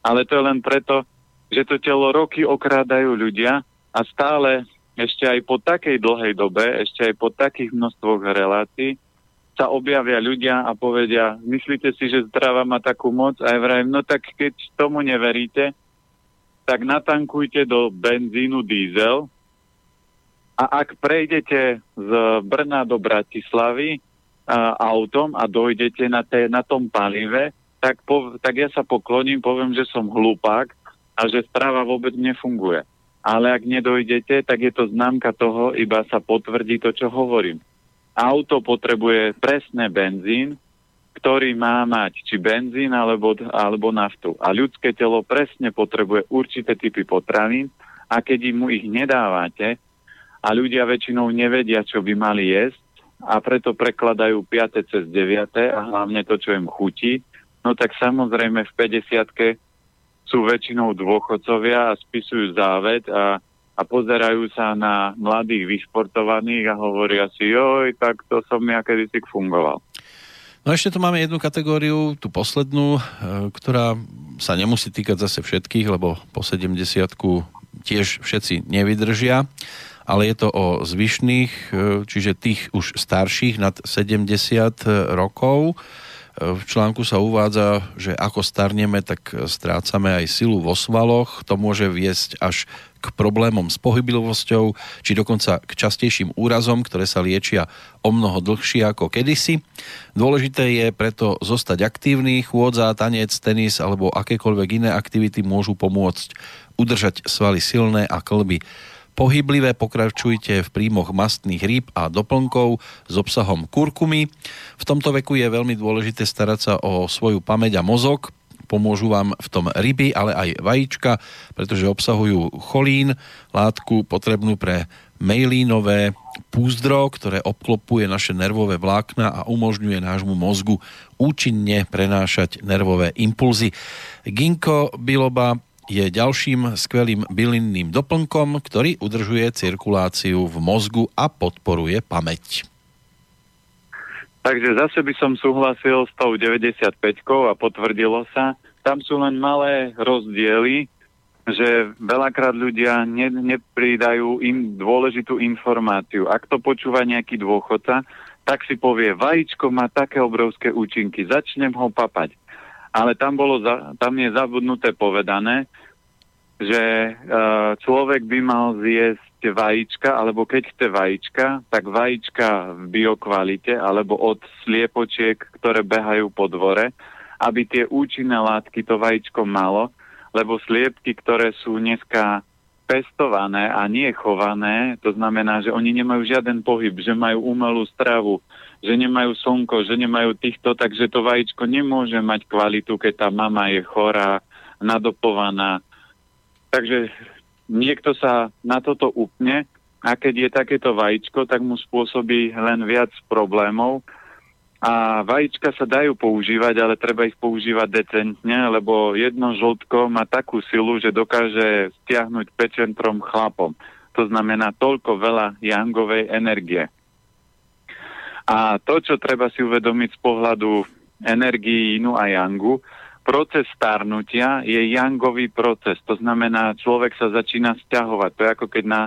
[SPEAKER 2] ale to je len preto, že to telo roky okrádajú ľudia a stále ešte aj po takej dlhej dobe, ešte aj po takých množstvoch relácií sa objavia ľudia a povedia, myslíte si, že zdrava má takú moc? A ja vrajím, no tak keď tomu neveríte, tak natankujte do benzínu diesel a ak prejdete z Brna do Bratislavy a, autom a dojdete na, te, na tom palive, tak, po, tak ja sa pokloním, poviem, že som hlupák a že správa vôbec nefunguje. Ale ak nedojdete, tak je to známka toho, iba sa potvrdí to, čo hovorím auto potrebuje presné benzín, ktorý má mať či benzín alebo, alebo naftu. A ľudské telo presne potrebuje určité typy potravín a keď mu ich nedávate a ľudia väčšinou nevedia, čo by mali jesť a preto prekladajú 5. cez 9. a hlavne to, čo im chutí, no tak samozrejme v 50 sú väčšinou dôchodcovia a spisujú záved a a pozerajú sa na mladých vyšportovaných a hovoria si, joj, tak to som ja kedysi fungoval.
[SPEAKER 1] No ešte tu máme jednu kategóriu, tú poslednú, e, ktorá sa nemusí týkať zase všetkých, lebo po 70 tiež všetci nevydržia, ale je to o zvyšných, e, čiže tých už starších nad 70 rokov. E, v článku sa uvádza, že ako starneme, tak strácame aj silu vo svaloch. To môže viesť až k problémom s pohyblivosťou, či dokonca k častejším úrazom, ktoré sa liečia o mnoho dlhšie ako kedysi. Dôležité je preto zostať aktívny, chôdza, tanec, tenis alebo akékoľvek iné aktivity môžu pomôcť udržať svaly silné a klby pohyblivé, pokračujte v príjmoch mastných rýb a doplnkov s obsahom kurkumy. V tomto veku je veľmi dôležité starať sa o svoju pamäť a mozog, pomôžu vám v tom ryby, ale aj vajíčka, pretože obsahujú cholín, látku potrebnú pre mejlínové púzdro, ktoré obklopuje naše nervové vlákna a umožňuje nášmu mozgu účinne prenášať nervové impulzy. Ginkgo biloba je ďalším skvelým bylinným doplnkom, ktorý udržuje cirkuláciu v mozgu a podporuje pamäť.
[SPEAKER 2] Takže zase by som súhlasil s tou 95 a potvrdilo sa. Tam sú len malé rozdiely, že veľakrát ľudia ne, nepridajú im dôležitú informáciu. Ak to počúva nejaký dôchodca, tak si povie, vajíčko má také obrovské účinky, začnem ho papať. Ale tam, bolo za, tam je zabudnuté povedané, že uh, človek by mal zjesť vajíčka, alebo keď chce vajíčka, tak vajíčka v biokvalite, alebo od sliepočiek, ktoré behajú po dvore, aby tie účinné látky to vajíčko malo, lebo sliepky, ktoré sú dneska pestované a nie chované, to znamená, že oni nemajú žiaden pohyb, že majú umelú stravu, že nemajú slnko, že nemajú týchto, takže to vajíčko nemôže mať kvalitu, keď tá mama je chorá, nadopovaná, Takže niekto sa na toto upne a keď je takéto vajíčko, tak mu spôsobí len viac problémov. A vajíčka sa dajú používať, ale treba ich používať decentne, lebo jedno žltko má takú silu, že dokáže stiahnuť pečentrom chlapom. To znamená toľko veľa jangovej energie. A to, čo treba si uvedomiť z pohľadu energii inu a jangu, proces starnutia je jangový proces. To znamená, človek sa začína stiahovať. To je ako keď na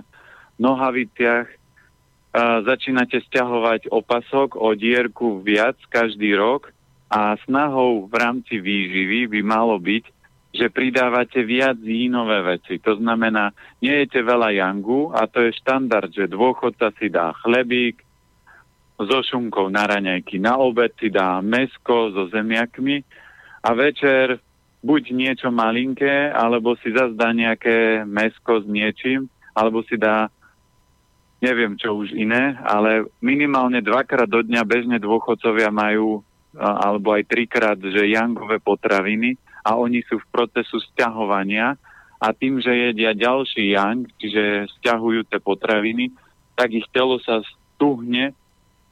[SPEAKER 2] nohaviciach uh, začínate stiahovať opasok o dierku viac každý rok a snahou v rámci výživy by malo byť, že pridávate viac jínové veci. To znamená, nejete veľa jangu a to je štandard, že dôchodca si dá chlebík so šunkou na raňajky, na obed si dá mesko so zemiakmi a večer buď niečo malinké, alebo si zazdá nejaké mesko s niečím, alebo si dá neviem čo už iné, ale minimálne dvakrát do dňa bežne dôchodcovia majú alebo aj trikrát, že jangové potraviny a oni sú v procesu stiahovania a tým, že jedia ďalší yang, čiže stiahujúce potraviny, tak ich telo sa stuhne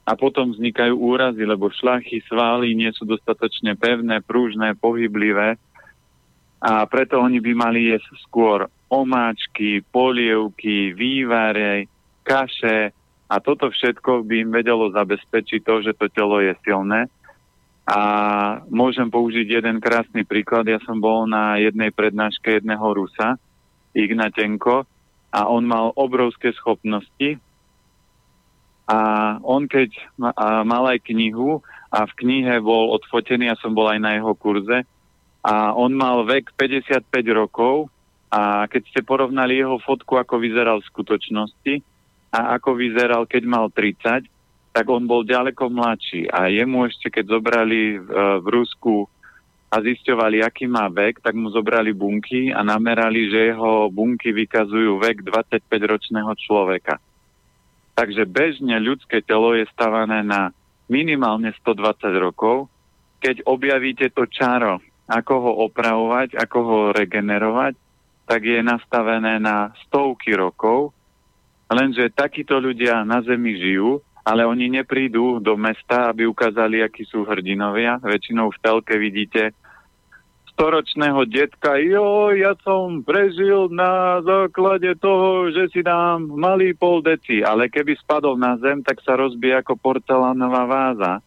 [SPEAKER 2] a potom vznikajú úrazy, lebo šlachy, svaly nie sú dostatočne pevné, prúžne, pohyblivé a preto oni by mali jesť skôr omáčky, polievky, vývare, kaše a toto všetko by im vedelo zabezpečiť to, že to telo je silné. A môžem použiť jeden krásny príklad. Ja som bol na jednej prednáške jedného Rusa, Ignatenko, a on mal obrovské schopnosti. A on keď mal aj knihu a v knihe bol odfotený, ja som bol aj na jeho kurze, a on mal vek 55 rokov a keď ste porovnali jeho fotku, ako vyzeral v skutočnosti a ako vyzeral, keď mal 30, tak on bol ďaleko mladší. A jemu ešte, keď zobrali v, e, v Rusku a zisťovali, aký má vek, tak mu zobrali bunky a namerali, že jeho bunky vykazujú vek 25-ročného človeka. Takže bežne ľudské telo je stavané na minimálne 120 rokov. Keď objavíte to čaro, ako ho opravovať, ako ho regenerovať, tak je nastavené na stovky rokov, lenže takíto ľudia na Zemi žijú, ale oni neprídu do mesta, aby ukázali, akí sú hrdinovia. Väčšinou v telke vidíte storočného detka, jo, ja som prežil na základe toho, že si dám malý pol deci, ale keby spadol na zem, tak sa rozbije ako porcelánová váza.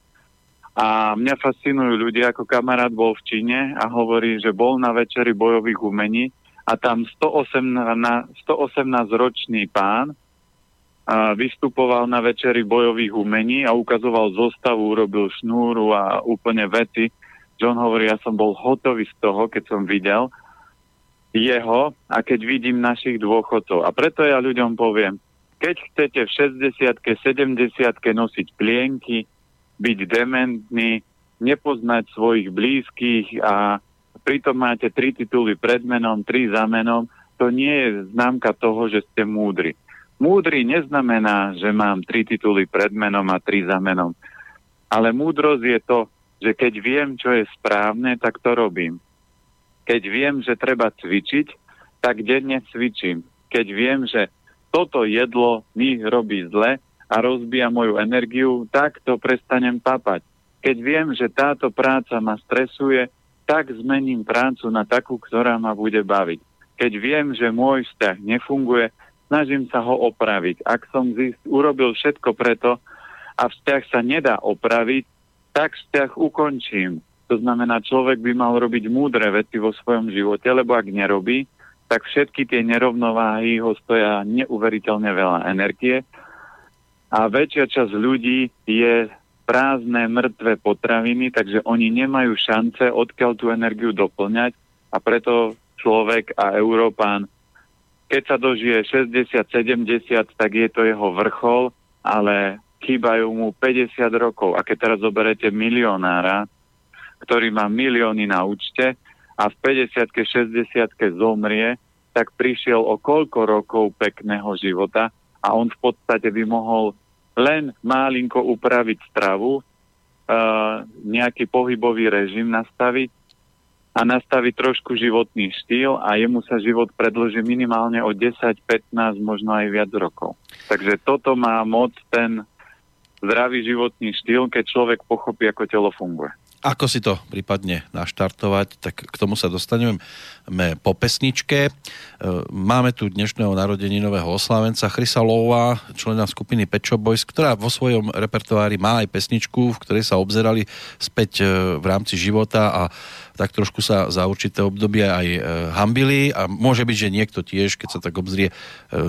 [SPEAKER 2] A mňa fascinujú ľudia, ako kamarát bol v Číne a hovorí, že bol na večeri bojových umení a tam 118, 118-ročný pán a vystupoval na večeri bojových umení a ukazoval zostavu, urobil šnúru a úplne veci, on hovorí, ja som bol hotový z toho, keď som videl jeho a keď vidím našich dôchodcov. A preto ja ľuďom poviem, keď chcete v 60 70 nosiť plienky, byť dementný, nepoznať svojich blízkych a pritom máte tri tituly pred menom, tri za menom, to nie je známka toho, že ste múdri. Múdry neznamená, že mám tri tituly pred menom a tri za menom. Ale múdrosť je to, že keď viem, čo je správne, tak to robím. Keď viem, že treba cvičiť, tak denne cvičím. Keď viem, že toto jedlo mi robí zle a rozbíja moju energiu, tak to prestanem papať. Keď viem, že táto práca ma stresuje, tak zmením prácu na takú, ktorá ma bude baviť. Keď viem, že môj vzťah nefunguje, snažím sa ho opraviť. Ak som zist, urobil všetko preto a vzťah sa nedá opraviť, tak vzťah ukončím. To znamená, človek by mal robiť múdre veci vo svojom živote, lebo ak nerobí, tak všetky tie nerovnováhy ho stoja neuveriteľne veľa energie a väčšia časť ľudí je prázdne, mŕtve potraviny, takže oni nemajú šance odkiaľ tú energiu doplňať a preto človek a Európán, keď sa dožije 60-70, tak je to jeho vrchol, ale chýbajú mu 50 rokov. A keď teraz zoberete milionára, ktorý má milióny na účte a v 50 60 zomrie, tak prišiel o koľko rokov pekného života a on v podstate by mohol len málinko upraviť stravu, uh, nejaký pohybový režim nastaviť a nastaviť trošku životný štýl a jemu sa život predloží minimálne o 10, 15, možno aj viac rokov. Takže toto má moc ten zdravý životný štýl, keď človek pochopí, ako telo funguje.
[SPEAKER 1] Ako si to prípadne naštartovať, tak k tomu sa dostaneme po pesničke. E, máme tu dnešného narodeninového oslavenca Chrisa Lova, člena skupiny Pet Boys, ktorá vo svojom repertoári má aj pesničku, v ktorej sa obzerali späť e, v rámci života a tak trošku sa za určité obdobie aj e, hambili a môže byť, že niekto tiež, keď sa tak obzrie e,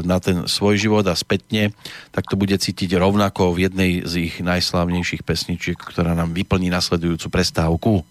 [SPEAKER 1] na ten svoj život a spätne, tak to bude cítiť rovnako v jednej z ich najslávnejších pesničiek, ktorá nám vyplní nasledujúcu prestávku.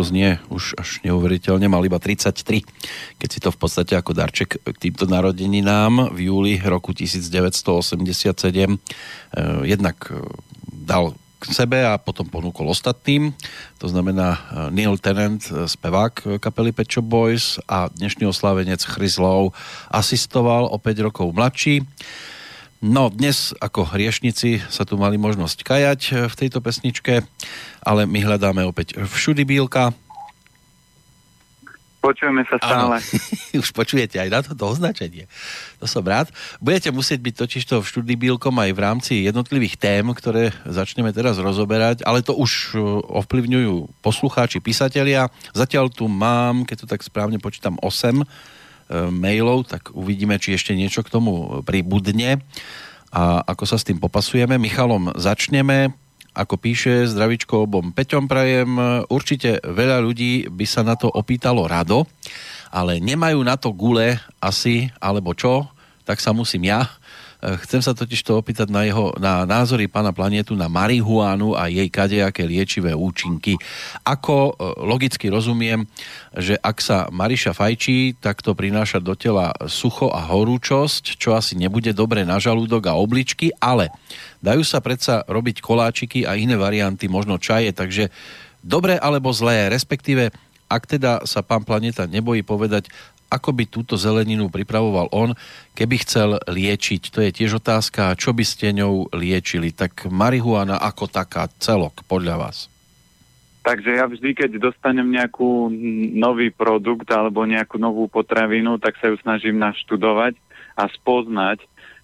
[SPEAKER 1] To znie už až neuveriteľne, mal iba 33, keď si to v podstate ako darček k týmto narodeninám v júli roku 1987 eh, jednak eh, dal k sebe a potom ponúkol ostatným. To znamená Neil Tennant, spevák kapely Pet Shop Boys a dnešný oslávenec Chris Lowe asistoval o 5 rokov mladší. No dnes ako hriešnici sa tu mali možnosť kajať eh, v tejto pesničke, ale my hľadáme opäť všudy bílka.
[SPEAKER 2] Počujeme sa stále. <laughs>
[SPEAKER 1] Už počujete aj na toto označenie. To som rád. Budete musieť byť totižto v štúdii Bílkom aj v rámci jednotlivých tém, ktoré začneme teraz rozoberať, ale to už eh, ovplyvňujú poslucháči, písatelia. Zatiaľ tu mám, keď to tak správne počítam, 8 mailov, tak uvidíme, či ešte niečo k tomu pribudne a ako sa s tým popasujeme. Michalom začneme. Ako píše zdravičko obom Peťom Prajem, určite veľa ľudí by sa na to opýtalo rado, ale nemajú na to gule asi, alebo čo, tak sa musím ja chcem sa totiž to opýtať na, jeho, na názory pána planetu na marihuánu a jej kadejaké liečivé účinky. Ako eh, logicky rozumiem, že ak sa Mariša fajčí, tak to prináša do tela sucho a horúčosť, čo asi nebude dobre na žalúdok a obličky, ale dajú sa predsa robiť koláčiky a iné varianty, možno čaje, takže dobre alebo zlé, respektíve ak teda sa pán Planeta nebojí povedať, ako by túto zeleninu pripravoval on, keby chcel liečiť. To je tiež otázka, čo by ste ňou liečili. Tak marihuana ako taká celok, podľa vás?
[SPEAKER 2] Takže ja vždy, keď dostanem nejakú nový produkt alebo nejakú novú potravinu, tak sa ju snažím naštudovať a spoznať,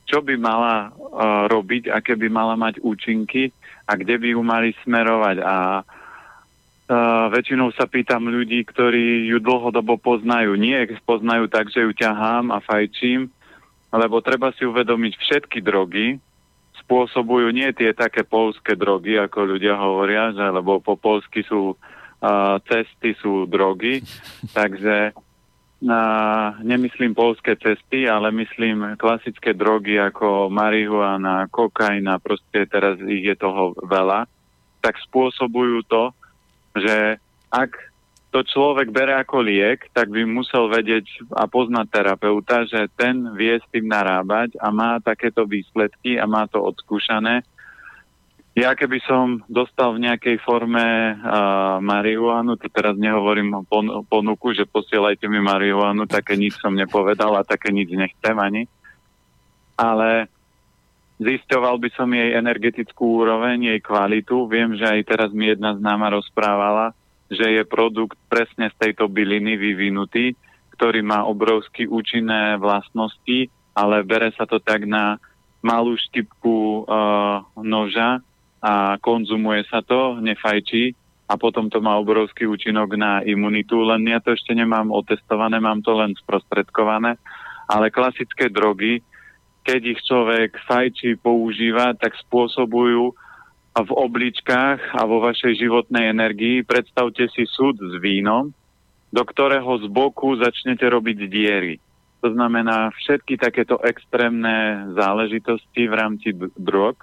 [SPEAKER 2] čo by mala uh, robiť, aké by mala mať účinky a kde by ju mali smerovať. A Uh, väčšinou sa pýtam ľudí, ktorí ju dlhodobo poznajú. Nie poznajú tak, že ju ťahám a fajčím, lebo treba si uvedomiť, všetky drogy spôsobujú nie tie také polské drogy, ako ľudia hovoria, že, lebo po polsky sú uh, cesty, sú drogy, <laughs> takže uh, nemyslím polské cesty, ale myslím klasické drogy ako marihuana, kokaina, proste teraz ich je toho veľa, tak spôsobujú to, že ak to človek bere ako liek, tak by musel vedieť a poznať terapeuta, že ten vie s tým narábať a má takéto výsledky a má to odskúšané. Ja keby som dostal v nejakej forme uh, marihuanu, to teraz nehovorím o pon- ponuku, že posielajte mi marihuanu, také nič som nepovedal a také nič nechcem ani. Ale Zisťoval by som jej energetickú úroveň, jej kvalitu. Viem, že aj teraz mi jedna známa rozprávala, že je produkt presne z tejto byliny vyvinutý, ktorý má obrovsky účinné vlastnosti, ale bere sa to tak na malú štipku uh, noža a konzumuje sa to, nefajčí a potom to má obrovský účinok na imunitu, len ja to ešte nemám otestované, mám to len sprostredkované, ale klasické drogy, keď ich človek fajčí, používa, tak spôsobujú v obličkách a vo vašej životnej energii. Predstavte si súd s vínom, do ktorého z boku začnete robiť diery. To znamená, všetky takéto extrémne záležitosti v rámci drog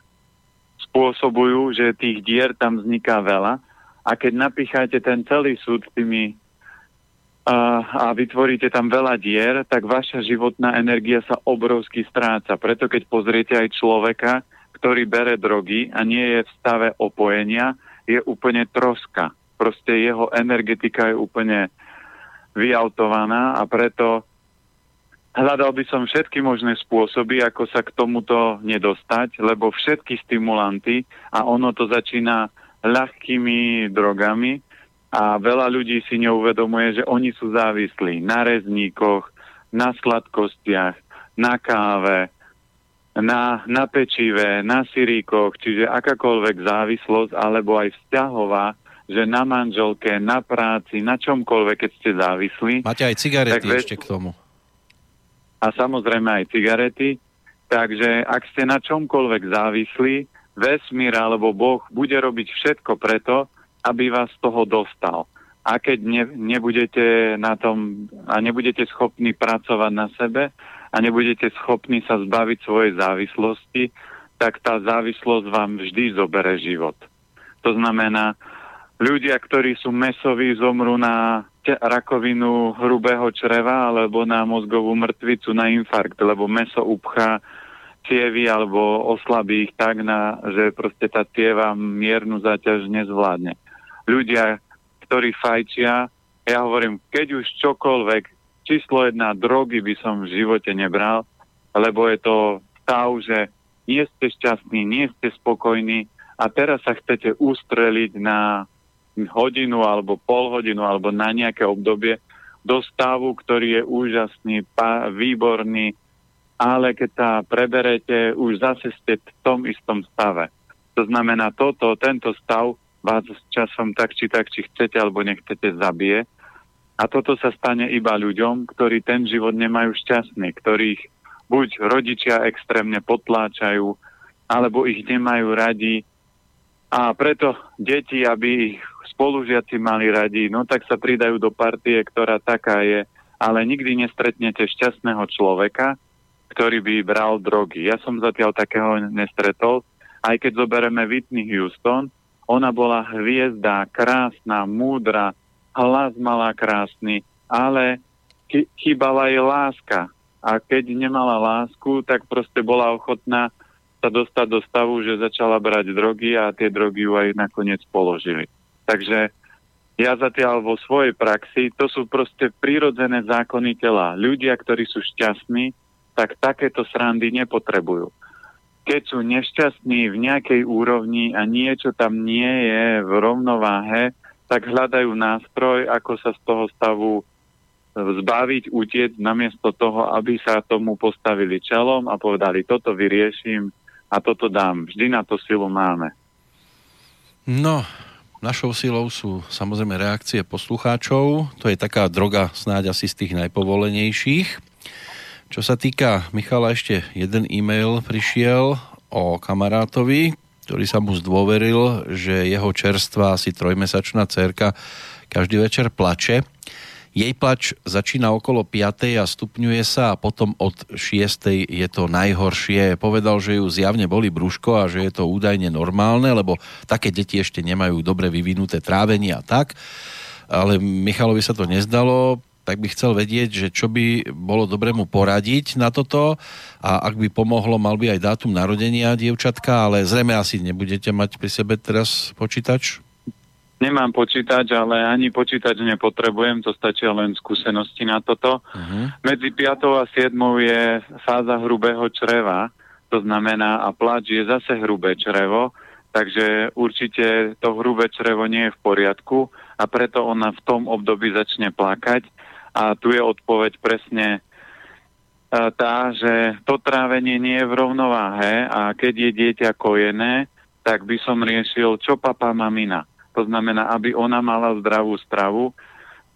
[SPEAKER 2] spôsobujú, že tých dier tam vzniká veľa a keď napicháte ten celý súd tými a, a vytvoríte tam veľa dier, tak vaša životná energia sa obrovsky stráca. Preto keď pozriete aj človeka, ktorý bere drogy a nie je v stave opojenia, je úplne troska. Proste jeho energetika je úplne vyautovaná a preto hľadal by som všetky možné spôsoby, ako sa k tomuto nedostať, lebo všetky stimulanty, a ono to začína ľahkými drogami, a veľa ľudí si neuvedomuje, že oni sú závislí na rezníkoch, na sladkostiach, na káve, na, na pečive, na siríkoch, čiže akákoľvek závislosť alebo aj vzťahová, že na manželke, na práci, na čomkoľvek, keď ste závislí.
[SPEAKER 1] Máte aj cigarety tak ešte k tomu.
[SPEAKER 2] A samozrejme aj cigarety. Takže ak ste na čomkoľvek závislí, vesmír alebo Boh bude robiť všetko preto, aby vás z toho dostal. A keď ne, nebudete na tom a nebudete schopní pracovať na sebe a nebudete schopní sa zbaviť svojej závislosti, tak tá závislosť vám vždy zobere život. To znamená, ľudia, ktorí sú mesoví, zomrú na rakovinu hrubého čreva alebo na mozgovú mŕtvicu, na infarkt, lebo meso upchá cievy alebo oslabí ich tak, na, že proste tá cieva miernu záťaž nezvládne. Ľudia, ktorí fajčia, ja hovorím, keď už čokoľvek, číslo jedna, drogy by som v živote nebral, lebo je to stav, že nie ste šťastní, nie ste spokojní a teraz sa chcete ustreliť na hodinu alebo pol hodinu alebo na nejaké obdobie do stavu, ktorý je úžasný, pa, výborný, ale keď sa preberete, už zase ste v tom istom stave. To znamená, toto, tento stav vás časom tak či tak, či chcete alebo nechcete zabije. A toto sa stane iba ľuďom, ktorí ten život nemajú šťastný, ktorých buď rodičia extrémne potláčajú, alebo ich nemajú radi. A preto deti, aby ich spolužiaci mali radi, no tak sa pridajú do partie, ktorá taká je, ale nikdy nestretnete šťastného človeka, ktorý by bral drogy. Ja som zatiaľ takého nestretol, aj keď zoberieme Whitney Houston, ona bola hviezda, krásna, múdra, hlas mala krásny, ale chýbala jej láska. A keď nemala lásku, tak proste bola ochotná sa dostať do stavu, že začala brať drogy a tie drogy ju aj nakoniec položili. Takže ja zatiaľ vo svojej praxi, to sú proste prírodzené zákony tela. Ľudia, ktorí sú šťastní, tak takéto srandy nepotrebujú. Keď sú nešťastní v nejakej úrovni a niečo tam nie je v rovnováhe, tak hľadajú nástroj, ako sa z toho stavu zbaviť, utiec, namiesto toho, aby sa tomu postavili čelom a povedali, toto vyrieším a toto dám. Vždy na to silu máme.
[SPEAKER 1] No, Našou silou sú samozrejme reakcie poslucháčov. To je taká droga snáď asi z tých najpovolenejších. Čo sa týka Michala, ešte jeden e-mail prišiel o kamarátovi, ktorý sa mu zdôveril, že jeho čerstvá asi trojmesačná cerka každý večer plače jej plač začína okolo 5. a stupňuje sa a potom od 6. je to najhoršie. Povedal, že ju zjavne boli brúško a že je to údajne normálne, lebo také deti ešte nemajú dobre vyvinuté trávenie a tak. Ale Michalovi sa to nezdalo, tak by chcel vedieť, že čo by bolo dobre mu poradiť na toto a ak by pomohlo, mal by aj dátum narodenia dievčatka, ale zrejme asi nebudete mať pri sebe teraz počítač?
[SPEAKER 2] Nemám počítač, ale ani počítač nepotrebujem, to stačia len skúsenosti na toto. Uh-huh. Medzi 5. a 7. je fáza hrubého čreva, to znamená, a plač je zase hrubé črevo, takže určite to hrubé črevo nie je v poriadku a preto ona v tom období začne plakať. A tu je odpoveď presne e, tá, že to trávenie nie je v rovnováhe a keď je dieťa kojené, tak by som riešil, čo papa, mamina. To znamená, aby ona mala zdravú stravu,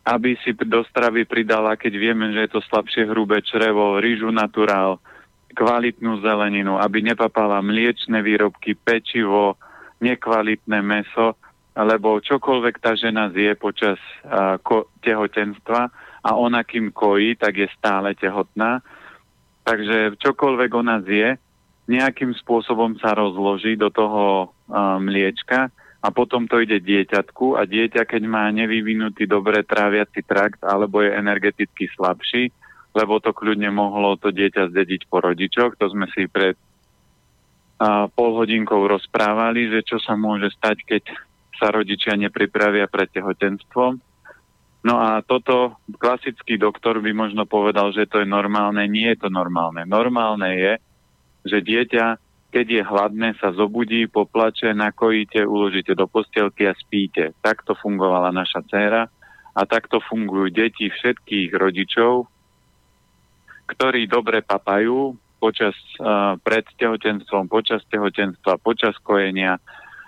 [SPEAKER 2] aby si do stravy pridala, keď vieme, že je to slabšie hrubé črevo, rýžu naturál, kvalitnú zeleninu, aby nepapala mliečne výrobky, pečivo, nekvalitné meso, lebo čokoľvek tá žena zje počas uh, ko- tehotenstva a ona kým kojí, tak je stále tehotná. Takže čokoľvek ona zje, nejakým spôsobom sa rozloží do toho uh, mliečka a potom to ide dieťatku a dieťa, keď má nevyvinutý dobre tráviaci trakt alebo je energeticky slabší, lebo to kľudne mohlo to dieťa zdediť po rodičoch, to sme si pred a, pol hodinkou rozprávali, že čo sa môže stať, keď sa rodičia nepripravia pred tehotenstvom. No a toto klasický doktor by možno povedal, že to je normálne. Nie je to normálne. Normálne je, že dieťa keď je hladné, sa zobudí, poplače, nakojíte, uložíte do postielky a spíte. Takto fungovala naša dcéra a takto fungujú deti všetkých rodičov, ktorí dobre papajú počas, uh, pred tehotenstvom, počas tehotenstva, počas kojenia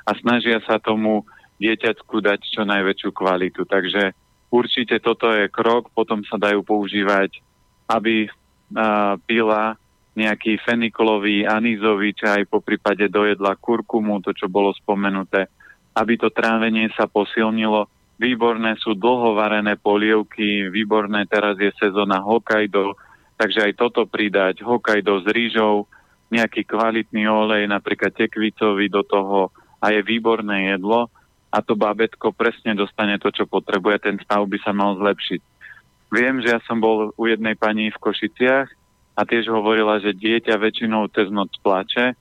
[SPEAKER 2] a snažia sa tomu dieťatku dať čo najväčšiu kvalitu. Takže určite toto je krok, potom sa dajú používať, aby uh, pila nejaký fenikolový, anízový čaj, po prípade dojedla kurkumu, to čo bolo spomenuté, aby to trávenie sa posilnilo. Výborné sú dlhovarené polievky, výborné teraz je sezóna Hokkaido, takže aj toto pridať, Hokkaido s rýžou, nejaký kvalitný olej, napríklad tekvicový do toho a je výborné jedlo. A to bábetko presne dostane to, čo potrebuje, ten stav by sa mal zlepšiť. Viem, že ja som bol u jednej pani v Košiciach a tiež hovorila, že dieťa väčšinou cez noc plače.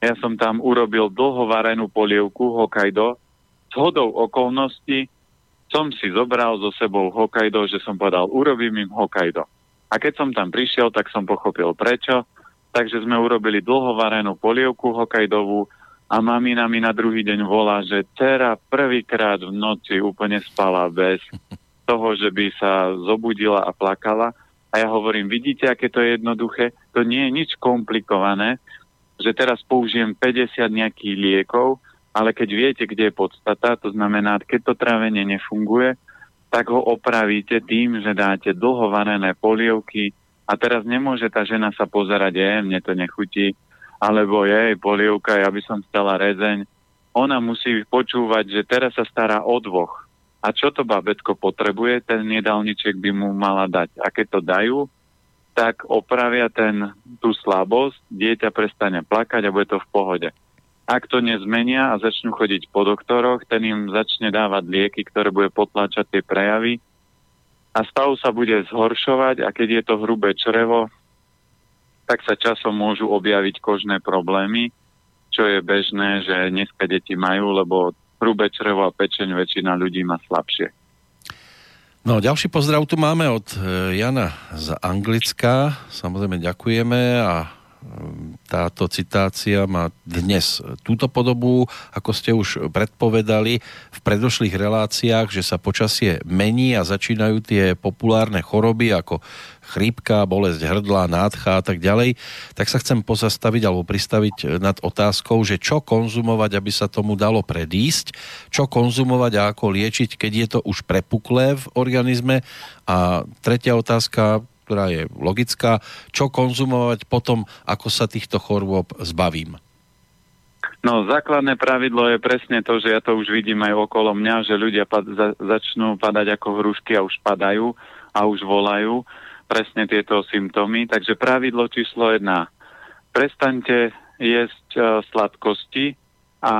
[SPEAKER 2] Ja som tam urobil dlhovarenú polievku Hokkaido. S hodou okolností som si zobral so sebou Hokkaido, že som povedal, urobím im Hokkaido. A keď som tam prišiel, tak som pochopil prečo. Takže sme urobili dlhovarenú polievku Hokkaidovú a mamina mi na druhý deň volá, že dcera prvýkrát v noci úplne spala bez <laughs> toho, že by sa zobudila a plakala. A ja hovorím, vidíte, aké to je jednoduché? To nie je nič komplikované, že teraz použijem 50 nejakých liekov, ale keď viete, kde je podstata, to znamená, keď to trávenie nefunguje, tak ho opravíte tým, že dáte dlhovanené polievky a teraz nemôže tá žena sa pozerať, je, mne to nechutí, alebo jej polievka, ja by som chcela rezeň. Ona musí počúvať, že teraz sa stará o dvoch a čo to babetko potrebuje, ten jedálniček by mu mala dať. A keď to dajú, tak opravia ten, tú slabosť, dieťa prestane plakať a bude to v pohode. Ak to nezmenia a začnú chodiť po doktoroch, ten im začne dávať lieky, ktoré bude potláčať tie prejavy a stav sa bude zhoršovať a keď je to hrubé črevo, tak sa časom môžu objaviť kožné problémy, čo je bežné, že dneska deti majú, lebo hrubé črevo a pečeň väčšina ľudí má slabšie.
[SPEAKER 1] No, ďalší pozdrav tu máme od e, Jana z Anglicka. Samozrejme ďakujeme a táto citácia má dnes túto podobu, ako ste už predpovedali v predošlých reláciách, že sa počasie mení a začínajú tie populárne choroby ako chrípka, bolesť hrdla, nádcha a tak ďalej, tak sa chcem pozastaviť alebo pristaviť nad otázkou, že čo konzumovať, aby sa tomu dalo predísť, čo konzumovať a ako liečiť, keď je to už prepuklé v organizme. A tretia otázka, ktorá je logická, čo konzumovať potom, ako sa týchto chorôb zbavím.
[SPEAKER 2] No, základné pravidlo je presne to, že ja to už vidím aj okolo mňa, že ľudia pad- za- začnú padať ako hrušky a už padajú a už volajú presne tieto symptómy. Takže pravidlo číslo jedna. Prestaňte jesť uh, sladkosti a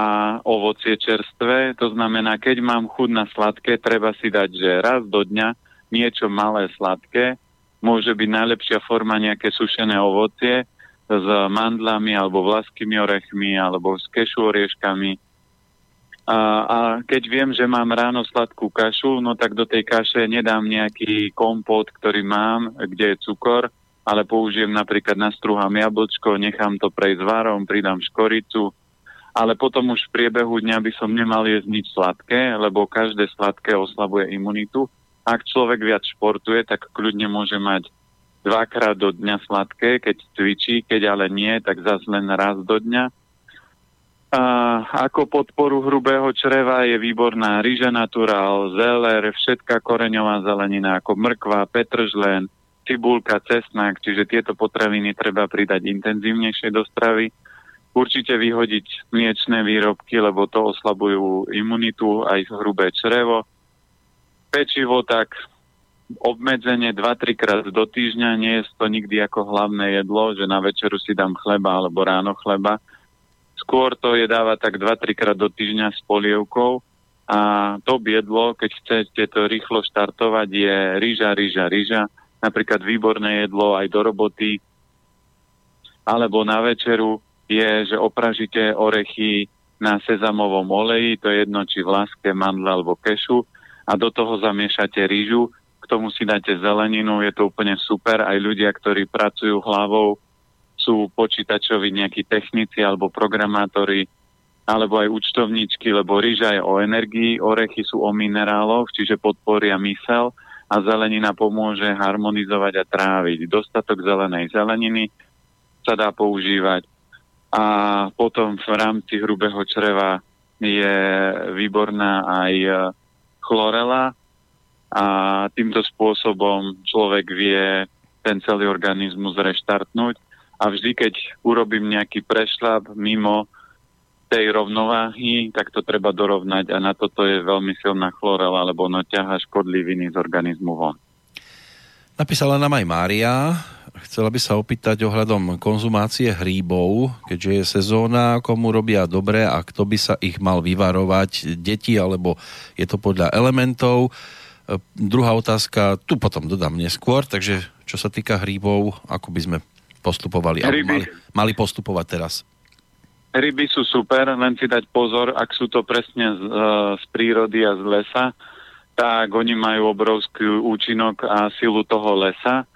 [SPEAKER 2] ovocie čerstvé. To znamená, keď mám chud na sladké, treba si dať, že raz do dňa niečo malé sladké. Môže byť najlepšia forma nejaké sušené ovocie s mandlami alebo vlaskými orechmi alebo s kešu orieškami a, a keď viem, že mám ráno sladkú kašu, no tak do tej kaše nedám nejaký kompot, ktorý mám, kde je cukor, ale použijem napríklad nastruhám jablčko, nechám to prejsť varom, pridám škoricu, ale potom už v priebehu dňa by som nemal jesť nič sladké, lebo každé sladké oslabuje imunitu. Ak človek viac športuje, tak kľudne môže mať dvakrát do dňa sladké, keď cvičí, keď ale nie, tak zase len raz do dňa a ako podporu hrubého čreva je výborná rýža naturál, zeler, všetká koreňová zelenina ako mrkva, petržlen, cibulka, cesnak, čiže tieto potraviny treba pridať intenzívnejšie do stravy. Určite vyhodiť mliečné výrobky, lebo to oslabujú imunitu aj hrubé črevo. Pečivo tak obmedzenie 2-3 krát do týždňa, nie je to nikdy ako hlavné jedlo, že na večeru si dám chleba alebo ráno chleba, Skôr to je dáva tak 2-3 krát do týždňa s polievkou a to jedlo, keď chcete to rýchlo štartovať, je rýža, rýža, rýža. Napríklad výborné jedlo aj do roboty. Alebo na večeru je, že opražíte orechy na sezamovom oleji, to je jedno či v láske, mandle alebo kešu a do toho zamiešate rýžu, k tomu si dáte zeleninu, je to úplne super. Aj ľudia, ktorí pracujú hlavou, sú počítačoví nejakí technici alebo programátori, alebo aj účtovníčky, lebo rýža je o energii, orechy sú o mineráloch, čiže podporia mysel a zelenina pomôže harmonizovať a tráviť. Dostatok zelenej zeleniny sa dá používať a potom v rámci hrubého čreva je výborná aj chlorela a týmto spôsobom človek vie ten celý organizmus reštartnúť a vždy, keď urobím nejaký prešlap mimo tej rovnováhy, tak to treba dorovnať a na toto je veľmi silná chlorela, lebo ono ťaha škodliviny z organizmu von.
[SPEAKER 1] Napísala nám aj Mária, chcela by sa opýtať ohľadom konzumácie hríbov, keďže je sezóna, komu robia dobre a kto by sa ich mal vyvarovať, deti alebo je to podľa elementov. E, druhá otázka, tu potom dodám neskôr, takže čo sa týka hríbov, ako by sme postupovali,
[SPEAKER 2] Hryby.
[SPEAKER 1] mali, mali postupovať teraz?
[SPEAKER 2] Ryby sú super, len si dať pozor, ak sú to presne z, e, z prírody a z lesa, tak oni majú obrovský účinok a silu toho lesa.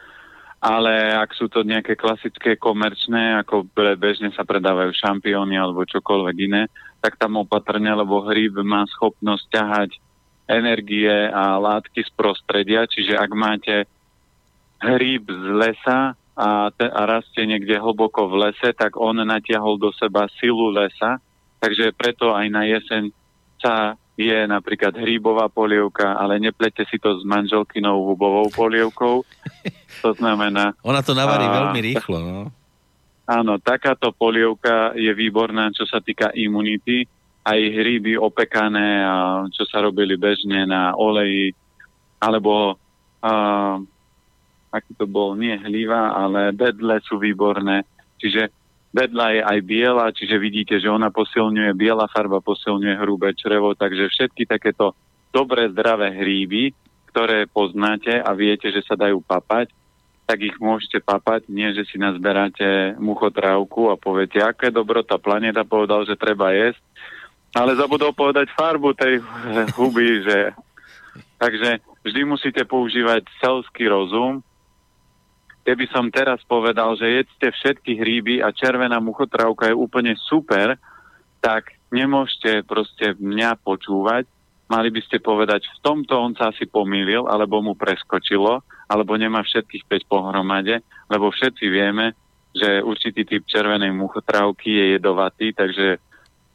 [SPEAKER 2] Ale ak sú to nejaké klasické komerčné, ako bežne sa predávajú šampióny alebo čokoľvek iné, tak tam opatrne, lebo hríb má schopnosť ťahať energie a látky z prostredia, čiže ak máte hríb z lesa a, te, a rastie niekde hlboko v lese, tak on natiahol do seba silu lesa, takže preto aj na jeseň sa je napríklad hríbová polievka, ale neplete si to s manželkynou hubovou polievkou. <laughs> To znamená...
[SPEAKER 1] Ona to navarí a, veľmi rýchlo, no.
[SPEAKER 2] Áno, takáto polievka je výborná, čo sa týka imunity. Aj hríby opekané, a čo sa robili bežne na oleji, alebo a, aký to bol, nie hliva, ale bedle sú výborné. Čiže Vedľa je aj biela, čiže vidíte, že ona posilňuje, biela farba posilňuje hrubé črevo, takže všetky takéto dobré, zdravé hríby, ktoré poznáte a viete, že sa dajú papať, tak ich môžete papať, nie že si nazberáte muchotrávku a poviete, aké dobro tá planeta povedal, že treba jesť, ale zabudol povedať farbu tej huby, že... Takže vždy musíte používať selský rozum, keby som teraz povedal, že jedzte všetky hríby a červená muchotrávka je úplne super, tak nemôžete proste mňa počúvať. Mali by ste povedať, v tomto on sa asi pomýlil, alebo mu preskočilo, alebo nemá všetkých 5 pohromade, lebo všetci vieme, že určitý typ červenej muchotrávky je jedovatý, takže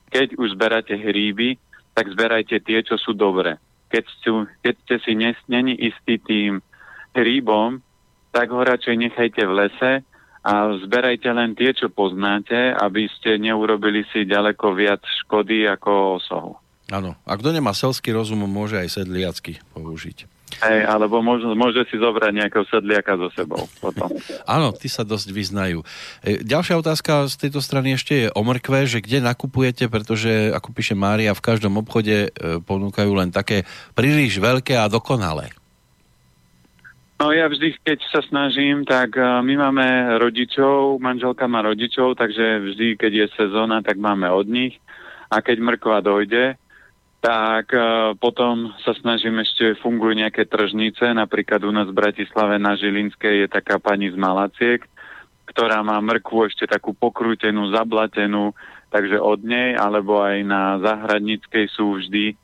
[SPEAKER 2] keď už zberáte hríby, tak zberajte tie, čo sú dobré. Keď, sú, keď ste si není istý tým hríbom, tak ho radšej nechajte v lese a zberajte len tie, čo poznáte, aby ste neurobili si ďaleko viac škody ako osohu.
[SPEAKER 1] Áno, a kto nemá selský rozum, môže aj sedliacky použiť.
[SPEAKER 2] Hej, alebo môže, môže si zobrať nejakého sedliaka so sebou potom. <laughs>
[SPEAKER 1] Áno, ty sa dosť vyznajú. E, ďalšia otázka z tejto strany ešte je o mrkve, že kde nakupujete, pretože, ako píše Mária, v každom obchode e, ponúkajú len také príliš veľké a dokonalé.
[SPEAKER 2] No ja vždy, keď sa snažím, tak uh, my máme rodičov, manželka má rodičov, takže vždy, keď je sezóna, tak máme od nich. A keď mrkva dojde, tak uh, potom sa snažím ešte, fungujú nejaké tržnice, napríklad u nás v Bratislave na Žilinskej je taká pani z Malaciek, ktorá má mrkvu ešte takú pokrútenú, zablatenú, takže od nej, alebo aj na Zahradnickej sú vždy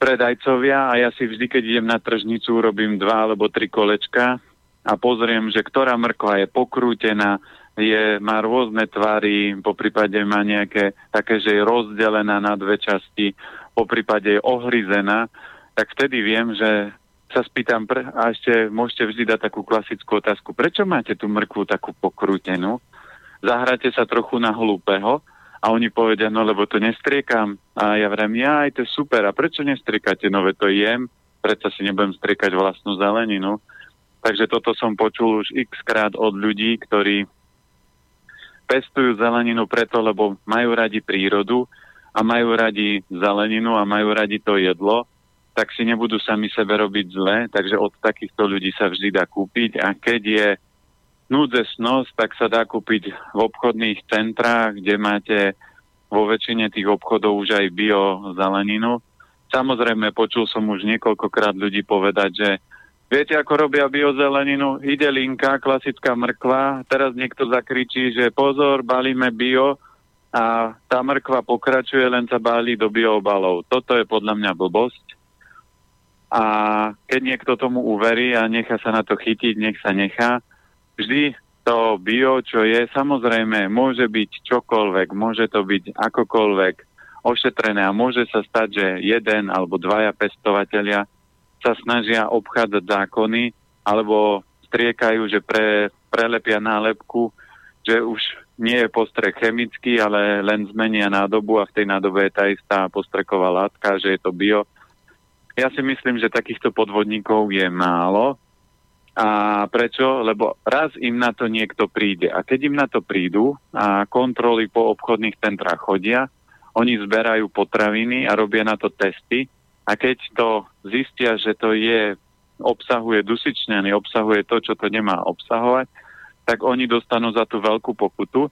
[SPEAKER 2] predajcovia a ja si vždy, keď idem na tržnicu, robím dva alebo tri kolečka a pozriem, že ktorá mrkva je pokrútená, je, má rôzne tvary, po prípade má nejaké také, že je rozdelená na dve časti, po prípade je ohryzená, tak vtedy viem, že sa spýtam, pre, a ešte môžete vždy dať takú klasickú otázku, prečo máte tú mrkvu takú pokrútenú? Zahráte sa trochu na hlúpeho, a oni povedia, no lebo to nestriekam. A ja vrem, ja aj to je super. A prečo nestriekate? No to jem, predsa si nebudem striekať vlastnú zeleninu. Takže toto som počul už x krát od ľudí, ktorí pestujú zeleninu preto, lebo majú radi prírodu a majú radi zeleninu a majú radi to jedlo, tak si nebudú sami sebe robiť zle, takže od takýchto ľudí sa vždy dá kúpiť a keď je núdzesnosť, tak sa dá kúpiť v obchodných centrách, kde máte vo väčšine tých obchodov už aj bio zeleninu. Samozrejme, počul som už niekoľkokrát ľudí povedať, že viete, ako robia biozeleninu? Ide linka, klasická mrkva, teraz niekto zakričí, že pozor, balíme bio a tá mrkva pokračuje, len sa báli do biobalov. Toto je podľa mňa blbosť. A keď niekto tomu uverí a nechá sa na to chytiť, nech sa nechá, vždy to bio, čo je, samozrejme, môže byť čokoľvek, môže to byť akokoľvek ošetrené a môže sa stať, že jeden alebo dvaja pestovateľia sa snažia obchádzať zákony alebo striekajú, že pre, prelepia nálepku, že už nie je postrek chemický, ale len zmenia nádobu a v tej nádobe je tá istá postreková látka, že je to bio. Ja si myslím, že takýchto podvodníkov je málo a prečo? Lebo raz im na to niekto príde. A keď im na to prídu a kontroly po obchodných centrách chodia, oni zberajú potraviny a robia na to testy. A keď to zistia, že to je, obsahuje dusičnany, obsahuje to, čo to nemá obsahovať, tak oni dostanú za tú veľkú pokutu.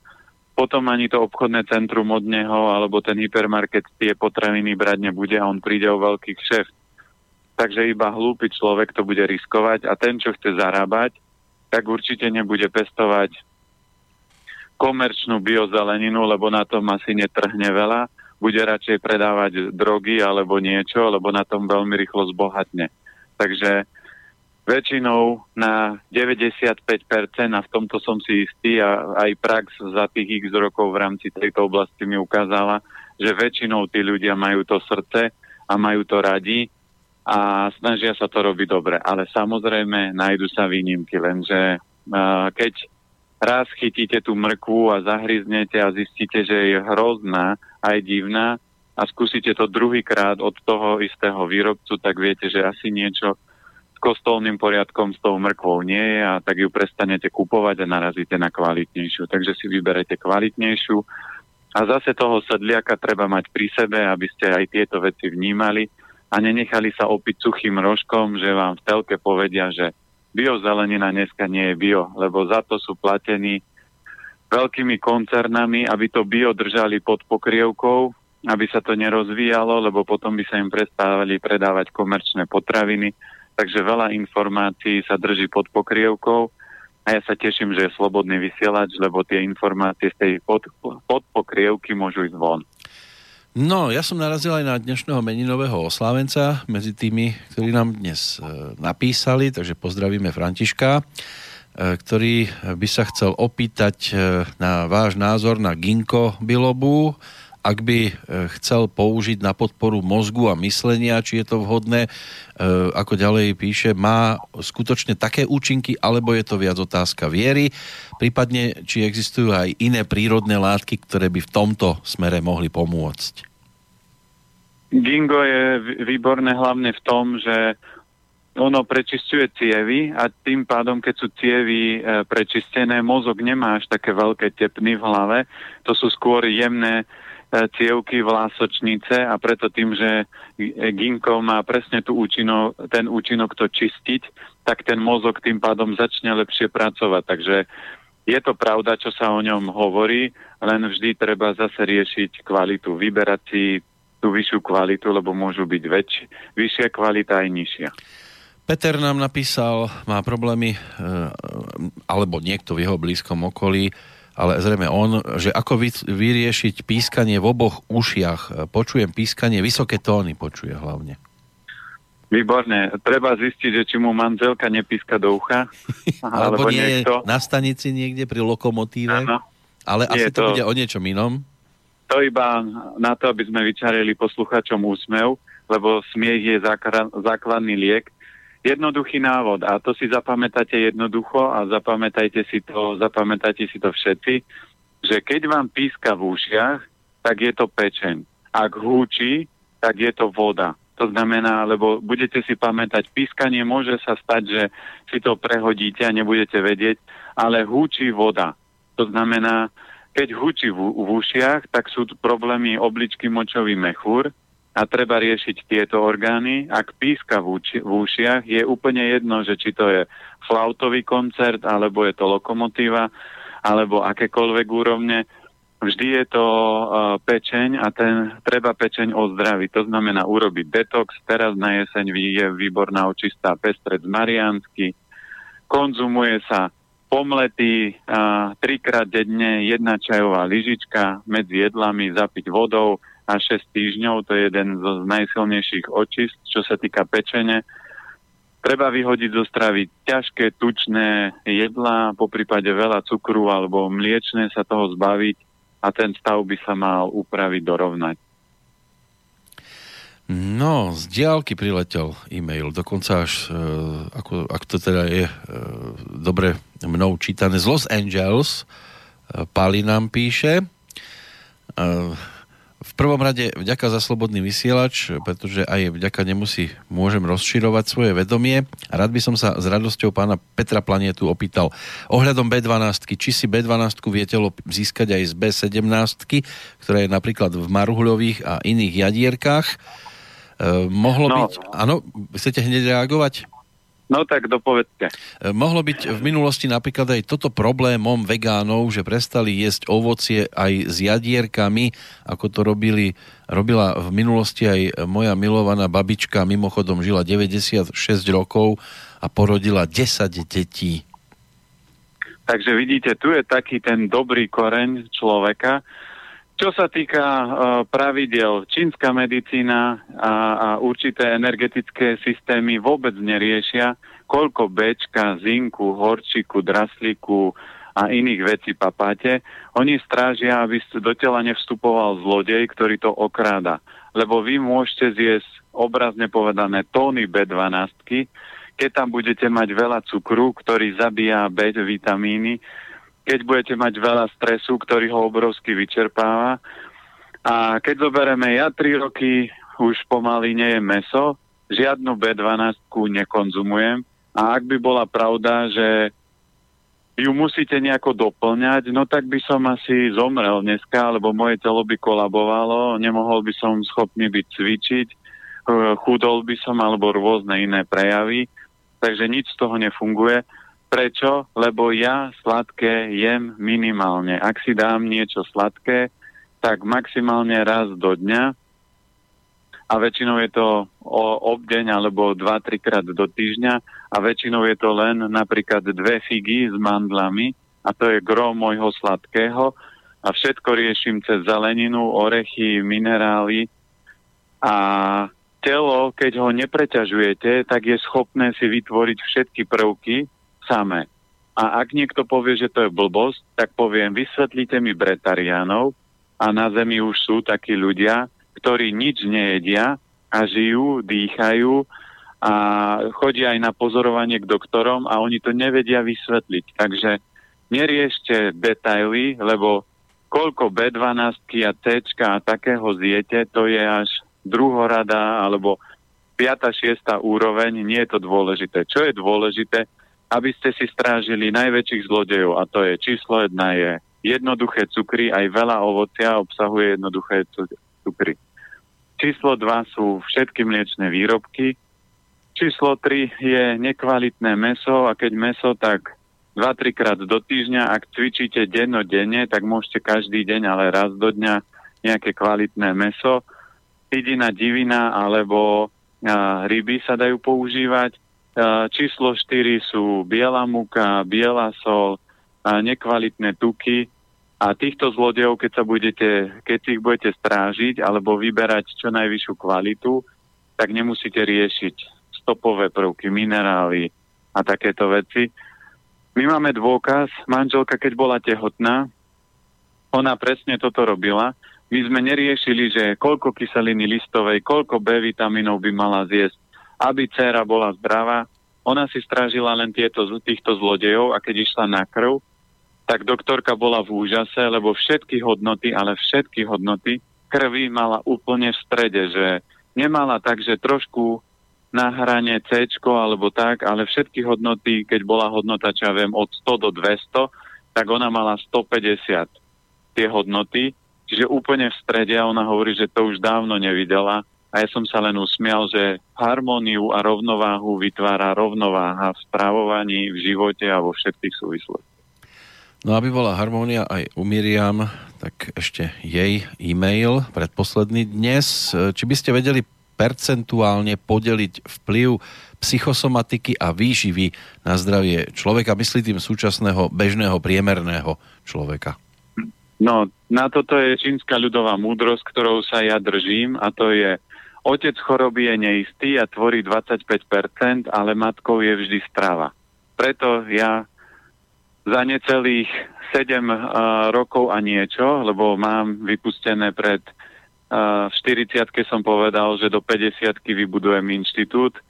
[SPEAKER 2] Potom ani to obchodné centrum od neho alebo ten hypermarket tie potraviny brať nebude a on príde o veľký kšeft takže iba hlúpy človek to bude riskovať a ten, čo chce zarábať, tak určite nebude pestovať komerčnú biozeleninu, lebo na tom asi netrhne veľa, bude radšej predávať drogy alebo niečo, lebo na tom veľmi rýchlo zbohatne. Takže väčšinou na 95% a v tomto som si istý a aj prax za tých x rokov v rámci tejto oblasti mi ukázala, že väčšinou tí ľudia majú to srdce a majú to radi a snažia sa to robiť dobre. Ale samozrejme nájdu sa výnimky, lenže uh, keď raz chytíte tú mrkvu a zahryznete a zistíte, že je hrozná aj divná a skúsite to druhýkrát od toho istého výrobcu, tak viete, že asi niečo s kostolným poriadkom s tou mrkvou nie je a tak ju prestanete kupovať a narazíte na kvalitnejšiu. Takže si vyberete kvalitnejšiu a zase toho sedliaka treba mať pri sebe, aby ste aj tieto veci vnímali a nenechali sa opiť suchým rožkom, že vám v telke povedia, že biozelenina dneska nie je bio, lebo za to sú platení veľkými koncernami, aby to bio držali pod pokrievkou, aby sa to nerozvíjalo, lebo potom by sa im prestávali predávať komerčné potraviny. Takže veľa informácií sa drží pod pokrievkou a ja sa teším, že je slobodný vysielač, lebo tie informácie z tej pod, pod pokrievky môžu ísť von.
[SPEAKER 1] No, ja som narazil aj na dnešného meninového oslávenca medzi tými, ktorí nám dnes e, napísali, takže pozdravíme Františka, e, ktorý by sa chcel opýtať e, na váš názor na ginkgo bilobu, ak by chcel použiť na podporu mozgu a myslenia, či je to vhodné, ako ďalej píše, má skutočne také účinky, alebo je to viac otázka viery, prípadne či existujú aj iné prírodné látky, ktoré by v tomto smere mohli pomôcť.
[SPEAKER 2] Gingo je výborné hlavne v tom, že ono prečistuje cievy a tým pádom, keď sú cievy e, prečistené, mozog nemá až také veľké tepny v hlave. To sú skôr jemné e, cievky vlásočnice a preto tým, že ginko má presne tú účinok, ten účinok to čistiť, tak ten mozog tým pádom začne lepšie pracovať. Takže je to pravda, čo sa o ňom hovorí, len vždy treba zase riešiť kvalitu, vyberať si tú vyššiu kvalitu, lebo môžu byť väčšie, vyššia kvalita aj nižšia.
[SPEAKER 1] Peter nám napísal, má problémy, e, alebo niekto v jeho blízkom okolí, ale zrejme on, že ako vyriešiť pískanie v oboch ušiach. Počujem pískanie, vysoké tóny počuje hlavne.
[SPEAKER 2] Výborne. Treba zistiť, že či mu manželka nepíska do ucha. <laughs>
[SPEAKER 1] alebo, alebo nie niekto. na stanici niekde pri lokomotíve. Áno. Ale asi to, to bude o niečom inom.
[SPEAKER 2] To iba na to, aby sme vyčarili posluchačom úsmev, lebo smiech je základný liek. Jednoduchý návod a to si zapamätáte jednoducho a zapamätajte si to, zapamätajte si to všetci, že keď vám píska v ušiach, tak je to pečeň. Ak húči, tak je to voda. To znamená, lebo budete si pamätať, pískanie môže sa stať, že si to prehodíte a nebudete vedieť, ale húči voda. To znamená, keď hučí v, v ušiach, tak sú problémy obličky močový mechúr a treba riešiť tieto orgány. Ak píska v, uči, v ušiach, je úplne jedno, že či to je flautový koncert, alebo je to lokomotíva, alebo akékoľvek úrovne. Vždy je to uh, pečeň a ten treba pečeň ozdraviť. To znamená urobiť detox. Teraz na jeseň je výborná očistá pestred z Mariansky. Konzumuje sa pomletý a, trikrát denne jedna čajová lyžička medzi jedlami zapiť vodou a 6 týždňov, to je jeden z najsilnejších očist, čo sa týka pečene. Treba vyhodiť zo stravy ťažké, tučné jedlá, po prípade veľa cukru alebo mliečne sa toho zbaviť a ten stav by sa mal upraviť, dorovnať.
[SPEAKER 1] No, z diálky priletel e-mail, dokonca až, e, ako, ak to teda je e, dobre mnou čítané, z Los Angeles, e, Pali nám píše, e, v prvom rade vďaka za slobodný vysielač, pretože aj vďaka nemu si môžem rozširovať svoje vedomie. Rád by som sa s radosťou pána Petra Planietu opýtal ohľadom B12, či si B12 viete získať aj z B17, ktorá je napríklad v Maruhľových a iných jadierkách. E, mohlo no. byť... Áno, chcete hneď reagovať?
[SPEAKER 2] No tak dopovedzte.
[SPEAKER 1] E, mohlo byť v minulosti napríklad aj toto problémom vegánov, že prestali jesť ovocie aj s jadierkami, ako to robili, robila v minulosti aj moja milovaná babička, mimochodom žila 96 rokov a porodila 10 detí.
[SPEAKER 2] Takže vidíte, tu je taký ten dobrý koreň človeka, čo sa týka uh, pravidel, čínska medicína a, a určité energetické systémy vôbec neriešia, koľko bečka, zinku, horčiku, draslíku a iných vecí papáte. Oni strážia, aby do tela nevstupoval zlodej, ktorý to okráda. Lebo vy môžete zjesť obrazne povedané tóny B12, keď tam budete mať veľa cukru, ktorý zabíja B vitamíny, keď budete mať veľa stresu, ktorý ho obrovsky vyčerpáva. A keď zoberieme ja 3 roky už pomaly nejem meso, žiadnu B12 nekonzumujem a ak by bola pravda, že ju musíte nejako doplňať, no tak by som asi zomrel dneska, lebo moje telo by kolabovalo, nemohol by som schopný byť cvičiť, chudol by som alebo rôzne iné prejavy, takže nič z toho nefunguje. Prečo? Lebo ja sladké jem minimálne. Ak si dám niečo sladké, tak maximálne raz do dňa. A väčšinou je to o obdeň alebo 2-3 krát do týždňa. A väčšinou je to len napríklad dve figy s mandlami. A to je gro môjho sladkého. A všetko riešim cez zeleninu, orechy, minerály. A telo, keď ho nepreťažujete, tak je schopné si vytvoriť všetky prvky, samé. A ak niekto povie, že to je blbosť, tak poviem, vysvetlite mi bretariánov a na Zemi už sú takí ľudia, ktorí nič nejedia a žijú, dýchajú a chodia aj na pozorovanie k doktorom a oni to nevedia vysvetliť. Takže neriešte detaily, lebo koľko B12 a C a takého zjete, to je až druhorada alebo 5. 6. úroveň, nie je to dôležité. Čo je dôležité, aby ste si strážili najväčších zlodejov a to je číslo jedna je jednoduché cukry, aj veľa ovocia obsahuje jednoduché cukry. Číslo 2 sú všetky mliečne výrobky. Číslo 3 je nekvalitné meso a keď meso, tak 2-3 krát do týždňa. Ak cvičíte dennodenne, tak môžete každý deň, ale raz do dňa nejaké kvalitné meso. Hydina, divina alebo a, ryby sa dajú používať Číslo 4 sú biela muka, biela sol, nekvalitné tuky a týchto zlodejov, keď sa budete, keď ich budete strážiť alebo vyberať čo najvyššiu kvalitu, tak nemusíte riešiť stopové prvky, minerály a takéto veci. My máme dôkaz, manželka, keď bola tehotná, ona presne toto robila. My sme neriešili, že koľko kyseliny listovej, koľko B vitamínov by mala zjesť, aby dcera bola zdravá. Ona si strážila len tieto, týchto zlodejov a keď išla na krv, tak doktorka bola v úžase, lebo všetky hodnoty, ale všetky hodnoty krvi mala úplne v strede, že nemala tak, že trošku na hrane C alebo tak, ale všetky hodnoty, keď bola hodnota, čo ja viem, od 100 do 200, tak ona mala 150 tie hodnoty, čiže úplne v strede a ona hovorí, že to už dávno nevidela a ja som sa len usmial, že harmóniu a rovnováhu vytvára rovnováha v správovaní, v živote a vo všetkých súvislostiach.
[SPEAKER 1] No aby bola harmónia aj u Miriam, tak ešte jej e-mail predposledný dnes. Či by ste vedeli percentuálne podeliť vplyv psychosomatiky a výživy na zdravie človeka, myslí tým súčasného bežného priemerného človeka?
[SPEAKER 2] No, na toto je čínska ľudová múdrosť, ktorou sa ja držím a to je Otec choroby je neistý a tvorí 25%, ale matkou je vždy strava. Preto ja za necelých 7 uh, rokov a niečo, lebo mám vypustené pred uh, 40 som povedal, že do 50 vybudujem inštitút,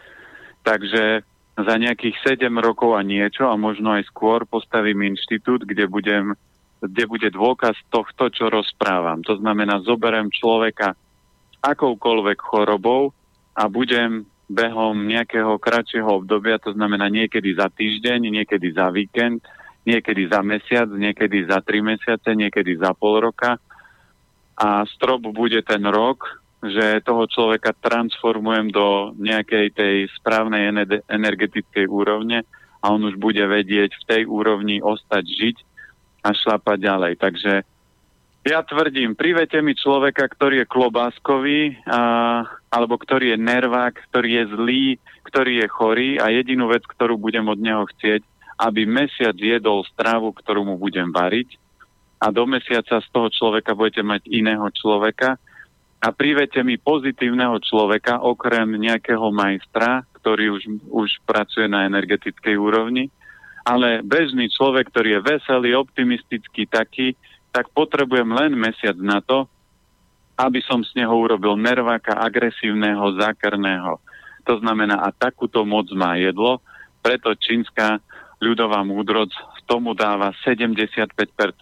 [SPEAKER 2] takže za nejakých 7 rokov a niečo a možno aj skôr postavím inštitút, kde budem kde bude dôkaz tohto, čo rozprávam. To znamená, zoberiem človeka akoukoľvek chorobou a budem behom nejakého kratšieho obdobia, to znamená niekedy za týždeň, niekedy za víkend, niekedy za mesiac, niekedy za tri mesiace, niekedy za pol roka. A strop bude ten rok, že toho človeka transformujem do nejakej tej správnej energetickej úrovne a on už bude vedieť v tej úrovni ostať žiť a šlapať ďalej. Takže ja tvrdím, privete mi človeka, ktorý je klobáskový, a, alebo ktorý je nervák, ktorý je zlý, ktorý je chorý a jedinú vec, ktorú budem od neho chcieť, aby mesiac jedol stravu, ktorú mu budem variť a do mesiaca z toho človeka budete mať iného človeka a privete mi pozitívneho človeka, okrem nejakého majstra, ktorý už, už pracuje na energetickej úrovni, ale bežný človek, ktorý je veselý, optimistický, taký, tak potrebujem len mesiac na to, aby som z neho urobil nerváka agresívneho, zákerného. To znamená, a takúto moc má jedlo, preto čínska ľudová múdroc tomu dáva 75%,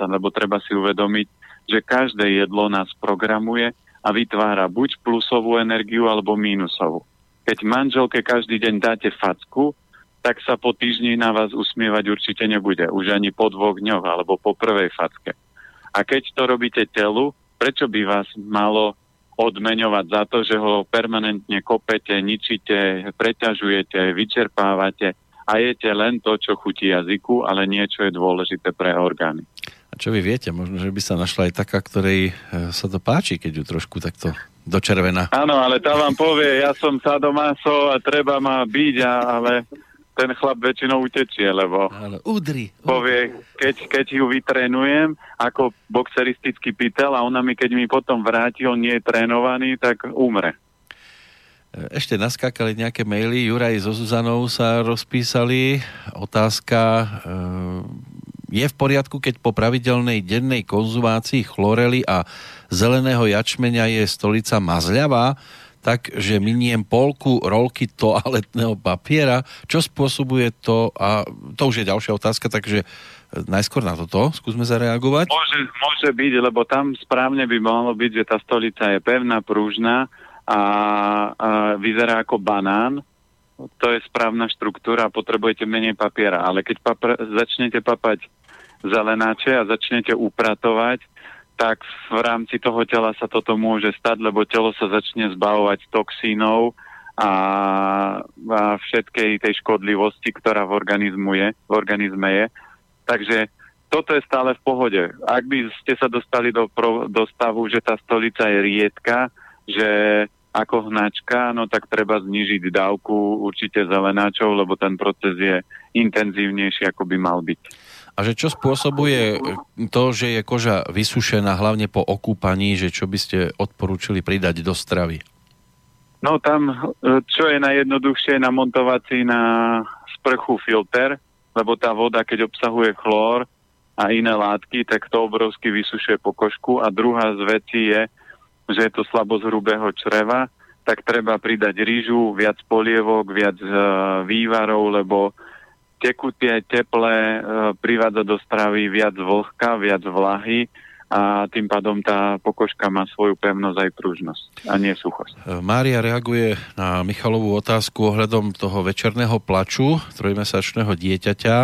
[SPEAKER 2] lebo treba si uvedomiť, že každé jedlo nás programuje a vytvára buď plusovú energiu alebo mínusovú. Keď manželke každý deň dáte facku, tak sa po týždni na vás usmievať určite nebude. Už ani po dvoch dňoch alebo po prvej facke. A keď to robíte telu, prečo by vás malo odmeňovať za to, že ho permanentne kopete, ničíte, preťažujete, vyčerpávate a jete len to, čo chutí jazyku, ale niečo je dôležité pre orgány.
[SPEAKER 1] A čo vy viete, možno, že by sa našla aj taká, ktorej e, sa to páči, keď ju trošku takto dočervená.
[SPEAKER 2] Áno, ale tá vám povie, ja som sadomaso a treba ma byť, a, ale ten chlap väčšinou utečie, lebo
[SPEAKER 1] Ale udri,
[SPEAKER 2] udri. povie, keď, keď ju vytrénujem ako boxeristický pytel a ona mi, keď mi potom vráti, on nie je trénovaný, tak umre.
[SPEAKER 1] Ešte naskákali nejaké maily, Juraj so Zuzanou sa rozpísali. Otázka, e, je v poriadku, keď po pravidelnej dennej konzumácii chlorely a zeleného jačmeňa je stolica mazľavá? Tak, že miniem polku rolky toaletného papiera. Čo spôsobuje to? A to už je ďalšia otázka, takže e, najskôr na toto skúsme zareagovať.
[SPEAKER 2] Môže, môže byť, lebo tam správne by mohlo byť, že tá stolica je pevná, prúžna a, a vyzerá ako banán. To je správna štruktúra potrebujete menej papiera. Ale keď papr- začnete papať zelenáče a začnete upratovať, tak v rámci toho tela sa toto môže stať, lebo telo sa začne zbavovať toxínov a, a všetkej tej škodlivosti, ktorá v, organizmu je, v organizme je. Takže toto je stále v pohode. Ak by ste sa dostali do, pro, do stavu, že tá stolica je riedka, že ako hnačka, no tak treba znižiť dávku určite zelenáčov, lebo ten proces je intenzívnejší, ako by mal byť.
[SPEAKER 1] A že čo spôsobuje to, že je koža vysušená hlavne po okúpaní, že čo by ste odporúčili pridať do stravy?
[SPEAKER 2] No tam, čo je najjednoduchšie, namontovať si na sprchu filter, lebo tá voda, keď obsahuje chlór a iné látky, tak to obrovsky vysušuje pokožku. A druhá z vecí je, že je to slabosť hrubého čreva, tak treba pridať rýžu, viac polievok, viac uh, vývarov, lebo tekutie, teplé e, privádza do stravy viac vlhka, viac vlahy a tým pádom tá pokožka má svoju pevnosť aj pružnosť a nie suchosť. E,
[SPEAKER 1] Mária reaguje na Michalovú otázku ohľadom toho večerného plaču trojmesačného dieťaťa.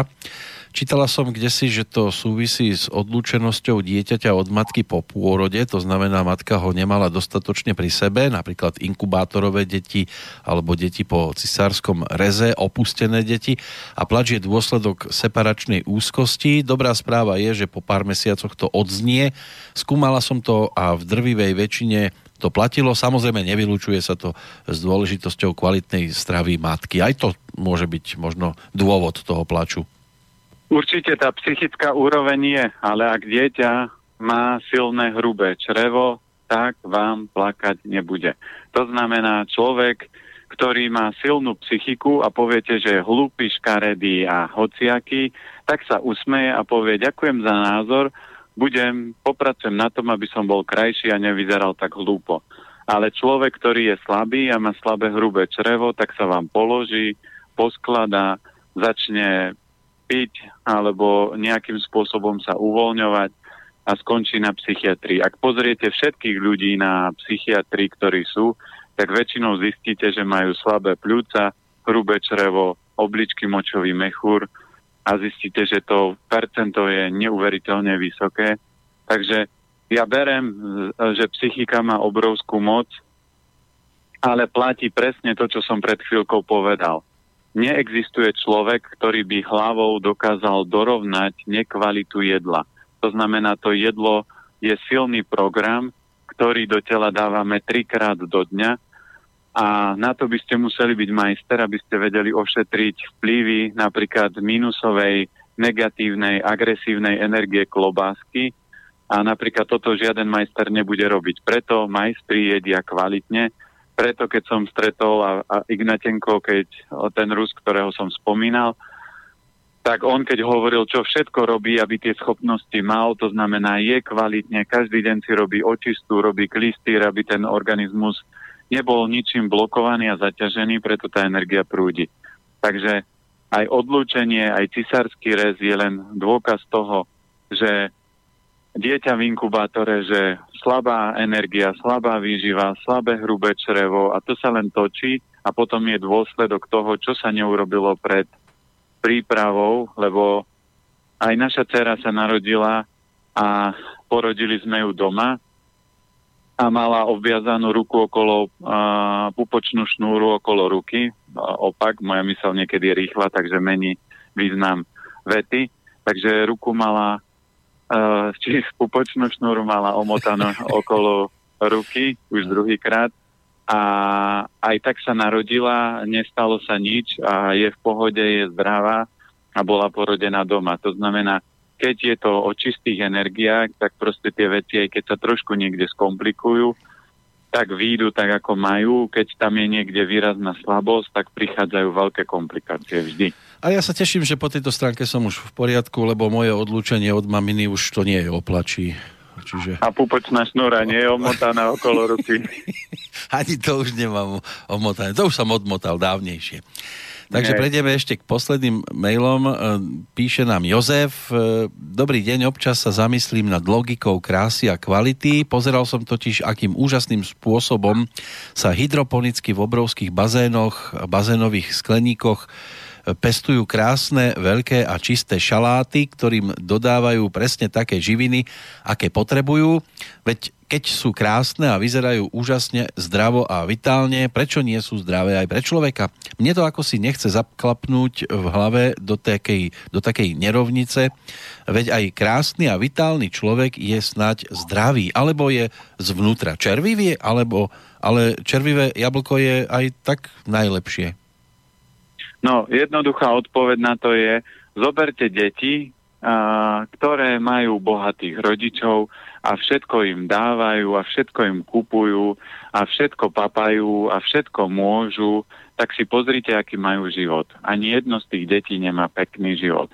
[SPEAKER 1] Čítala som kde si, že to súvisí s odlúčenosťou dieťaťa od matky po pôrode, to znamená, matka ho nemala dostatočne pri sebe, napríklad inkubátorové deti alebo deti po cisárskom reze, opustené deti a plač je dôsledok separačnej úzkosti. Dobrá správa je, že po pár mesiacoch to odznie. Skúmala som to a v drvivej väčšine to platilo. Samozrejme, nevylučuje sa to s dôležitosťou kvalitnej stravy matky. Aj to môže byť možno dôvod toho plaču.
[SPEAKER 2] Určite tá psychická úroveň je, ale ak dieťa má silné hrubé črevo, tak vám plakať nebude. To znamená, človek, ktorý má silnú psychiku a poviete, že je hlúpy, škaredý a hociaký, tak sa usmeje a povie, ďakujem za názor, budem, popracujem na tom, aby som bol krajší a nevyzeral tak hlúpo. Ale človek, ktorý je slabý a má slabé hrubé črevo, tak sa vám položí, poskladá, začne piť alebo nejakým spôsobom sa uvoľňovať a skončí na psychiatrii. Ak pozriete všetkých ľudí na psychiatrii, ktorí sú, tak väčšinou zistíte, že majú slabé pľúca, hrubé črevo, obličky močový mechúr a zistíte, že to percento je neuveriteľne vysoké. Takže ja berem, že psychika má obrovskú moc, ale platí presne to, čo som pred chvíľkou povedal. Neexistuje človek, ktorý by hlavou dokázal dorovnať nekvalitu jedla. To znamená, to jedlo je silný program, ktorý do tela dávame trikrát do dňa a na to by ste museli byť majster, aby ste vedeli ošetriť vplyvy napríklad minusovej, negatívnej, agresívnej energie klobásky a napríklad toto žiaden majster nebude robiť. Preto majstri jedia kvalitne, preto keď som stretol a, a Ignatenko, keď ten Rus, ktorého som spomínal, tak on keď hovoril, čo všetko robí, aby tie schopnosti mal, to znamená je kvalitne, každý deň si robí očistú, robí klistýr, aby ten organizmus nebol ničím blokovaný a zaťažený, preto tá energia prúdi. Takže aj odlúčenie, aj cisársky rez je len dôkaz toho, že dieťa v inkubátore, že slabá energia, slabá výživa, slabé hrubé črevo a to sa len točí a potom je dôsledok toho, čo sa neurobilo pred prípravou, lebo aj naša dcera sa narodila a porodili sme ju doma a mala obviazanú ruku okolo, a, pupočnú šnúru okolo ruky. A, opak, moja mysel niekedy je rýchla, takže mení význam vety. Takže ruku mala, či pupočnú šnúru mala omotanú <laughs> okolo ruky už druhýkrát a aj tak sa narodila, nestalo sa nič a je v pohode, je zdravá a bola porodená doma. To znamená, keď je to o čistých energiách, tak proste tie veci, aj keď sa trošku niekde skomplikujú, tak výjdu tak, ako majú. Keď tam je niekde výrazná slabosť, tak prichádzajú veľké komplikácie vždy.
[SPEAKER 1] A ja sa teším, že po tejto stránke som už v poriadku, lebo moje odlúčenie od maminy už to nie je oplačí.
[SPEAKER 2] Čiže... A pupočná šnúra nie je omotaná okolo ruky. <laughs>
[SPEAKER 1] Ani to už nemám omotané. To už som odmotal dávnejšie. Takže prejdeme ešte k posledným mailom. E, píše nám Jozef. E, Dobrý deň, občas sa zamyslím nad logikou krásy a kvality. Pozeral som totiž, akým úžasným spôsobom sa hydroponicky v obrovských bazénoch, bazénových skleníkoch pestujú krásne, veľké a čisté šaláty, ktorým dodávajú presne také živiny, aké potrebujú. Veď keď sú krásne a vyzerajú úžasne zdravo a vitálne, prečo nie sú zdravé aj pre človeka? Mne to ako si nechce zaklapnúť v hlave do takej, do takej nerovnice, veď aj krásny a vitálny človek je snať zdravý, alebo je zvnútra červivý, alebo ale červivé jablko je aj tak najlepšie.
[SPEAKER 2] No, jednoduchá odpoveď na to je, zoberte deti, a, ktoré majú bohatých rodičov a všetko im dávajú a všetko im kupujú a všetko papajú a všetko môžu, tak si pozrite, aký majú život. Ani jedno z tých detí nemá pekný život.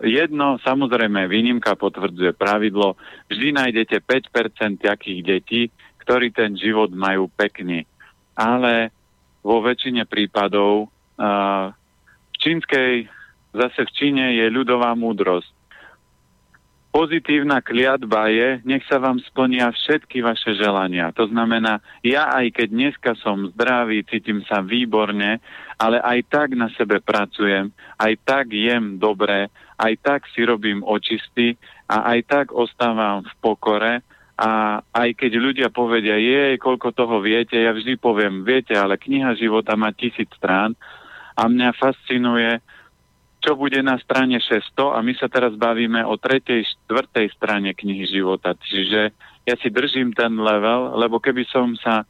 [SPEAKER 2] Jedno, samozrejme, výnimka potvrdzuje pravidlo, vždy nájdete 5% takých detí, ktorí ten život majú pekný. Ale vo väčšine prípadov v čínskej, zase v Číne je ľudová múdrosť. Pozitívna kliatba je, nech sa vám splnia všetky vaše želania. To znamená, ja aj keď dneska som zdravý, cítim sa výborne, ale aj tak na sebe pracujem, aj tak jem dobre, aj tak si robím očisty a aj tak ostávam v pokore a aj keď ľudia povedia, je, koľko toho viete, ja vždy poviem, viete, ale kniha života má tisíc strán a mňa fascinuje, čo bude na strane 600 a my sa teraz bavíme o tretej, štvrtej strane knihy života. Čiže ja si držím ten level, lebo keby som sa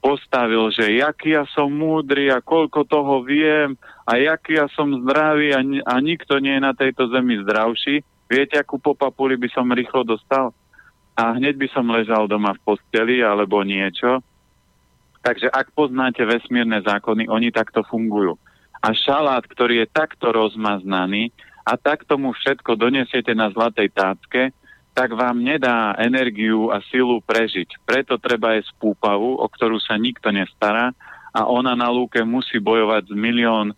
[SPEAKER 2] postavil, že jaký ja som múdry a koľko toho viem a jaký ja som zdravý a, a nikto nie je na tejto zemi zdravší, viete, akú popapuli by som rýchlo dostal? A hneď by som ležal doma v posteli alebo niečo. Takže ak poznáte vesmírne zákony, oni takto fungujú a šalát, ktorý je takto rozmaznaný a tak tomu všetko donesiete na zlatej tácke, tak vám nedá energiu a silu prežiť. Preto treba je spúpavu, o ktorú sa nikto nestará a ona na lúke musí bojovať z milión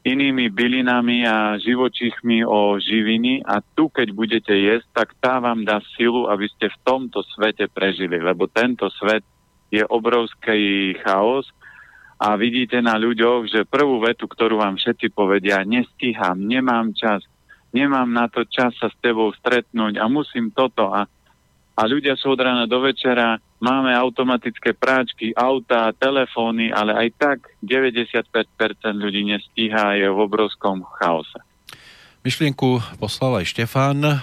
[SPEAKER 2] inými bylinami a živočíchmi o živiny a tu, keď budete jesť, tak tá vám dá silu, aby ste v tomto svete prežili, lebo tento svet je obrovský chaos a vidíte na ľuďoch, že prvú vetu, ktorú vám všetci povedia, nestíham, nemám čas, nemám na to čas sa s tebou stretnúť a musím toto a a ľudia sú od rána do večera, máme automatické práčky, autá, telefóny, ale aj tak 95% ľudí nestíha je v obrovskom chaose.
[SPEAKER 1] Myšlienku poslal aj Štefán.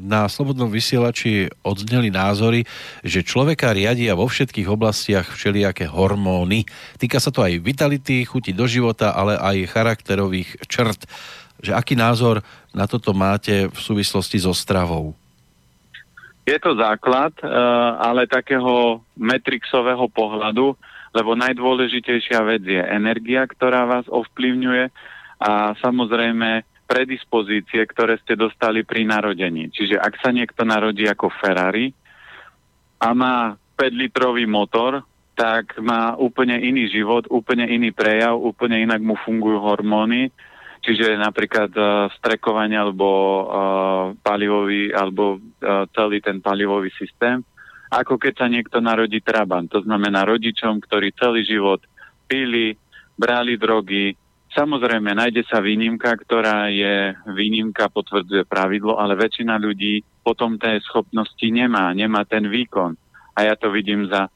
[SPEAKER 1] Na slobodnom vysielači odzneli názory, že človeka riadia vo všetkých oblastiach všelijaké hormóny. Týka sa to aj vitality, chuti do života, ale aj charakterových črt. Že aký názor na toto máte v súvislosti so stravou?
[SPEAKER 2] Je to základ, eh, ale takého metrixového pohľadu, lebo najdôležitejšia vec je energia, ktorá vás ovplyvňuje a samozrejme predispozície, ktoré ste dostali pri narodení. Čiže ak sa niekto narodí ako Ferrari a má 5-litrový motor, tak má úplne iný život, úplne iný prejav, úplne inak mu fungujú hormóny, Čiže napríklad uh, strekovanie alebo uh, palivový, alebo uh, celý ten palivový systém, ako keď sa niekto narodí traban. To znamená rodičom, ktorí celý život pili, brali drogy. Samozrejme, nájde sa výnimka, ktorá je výnimka, potvrdzuje pravidlo, ale väčšina ľudí potom tej schopnosti nemá, nemá ten výkon. A ja to vidím za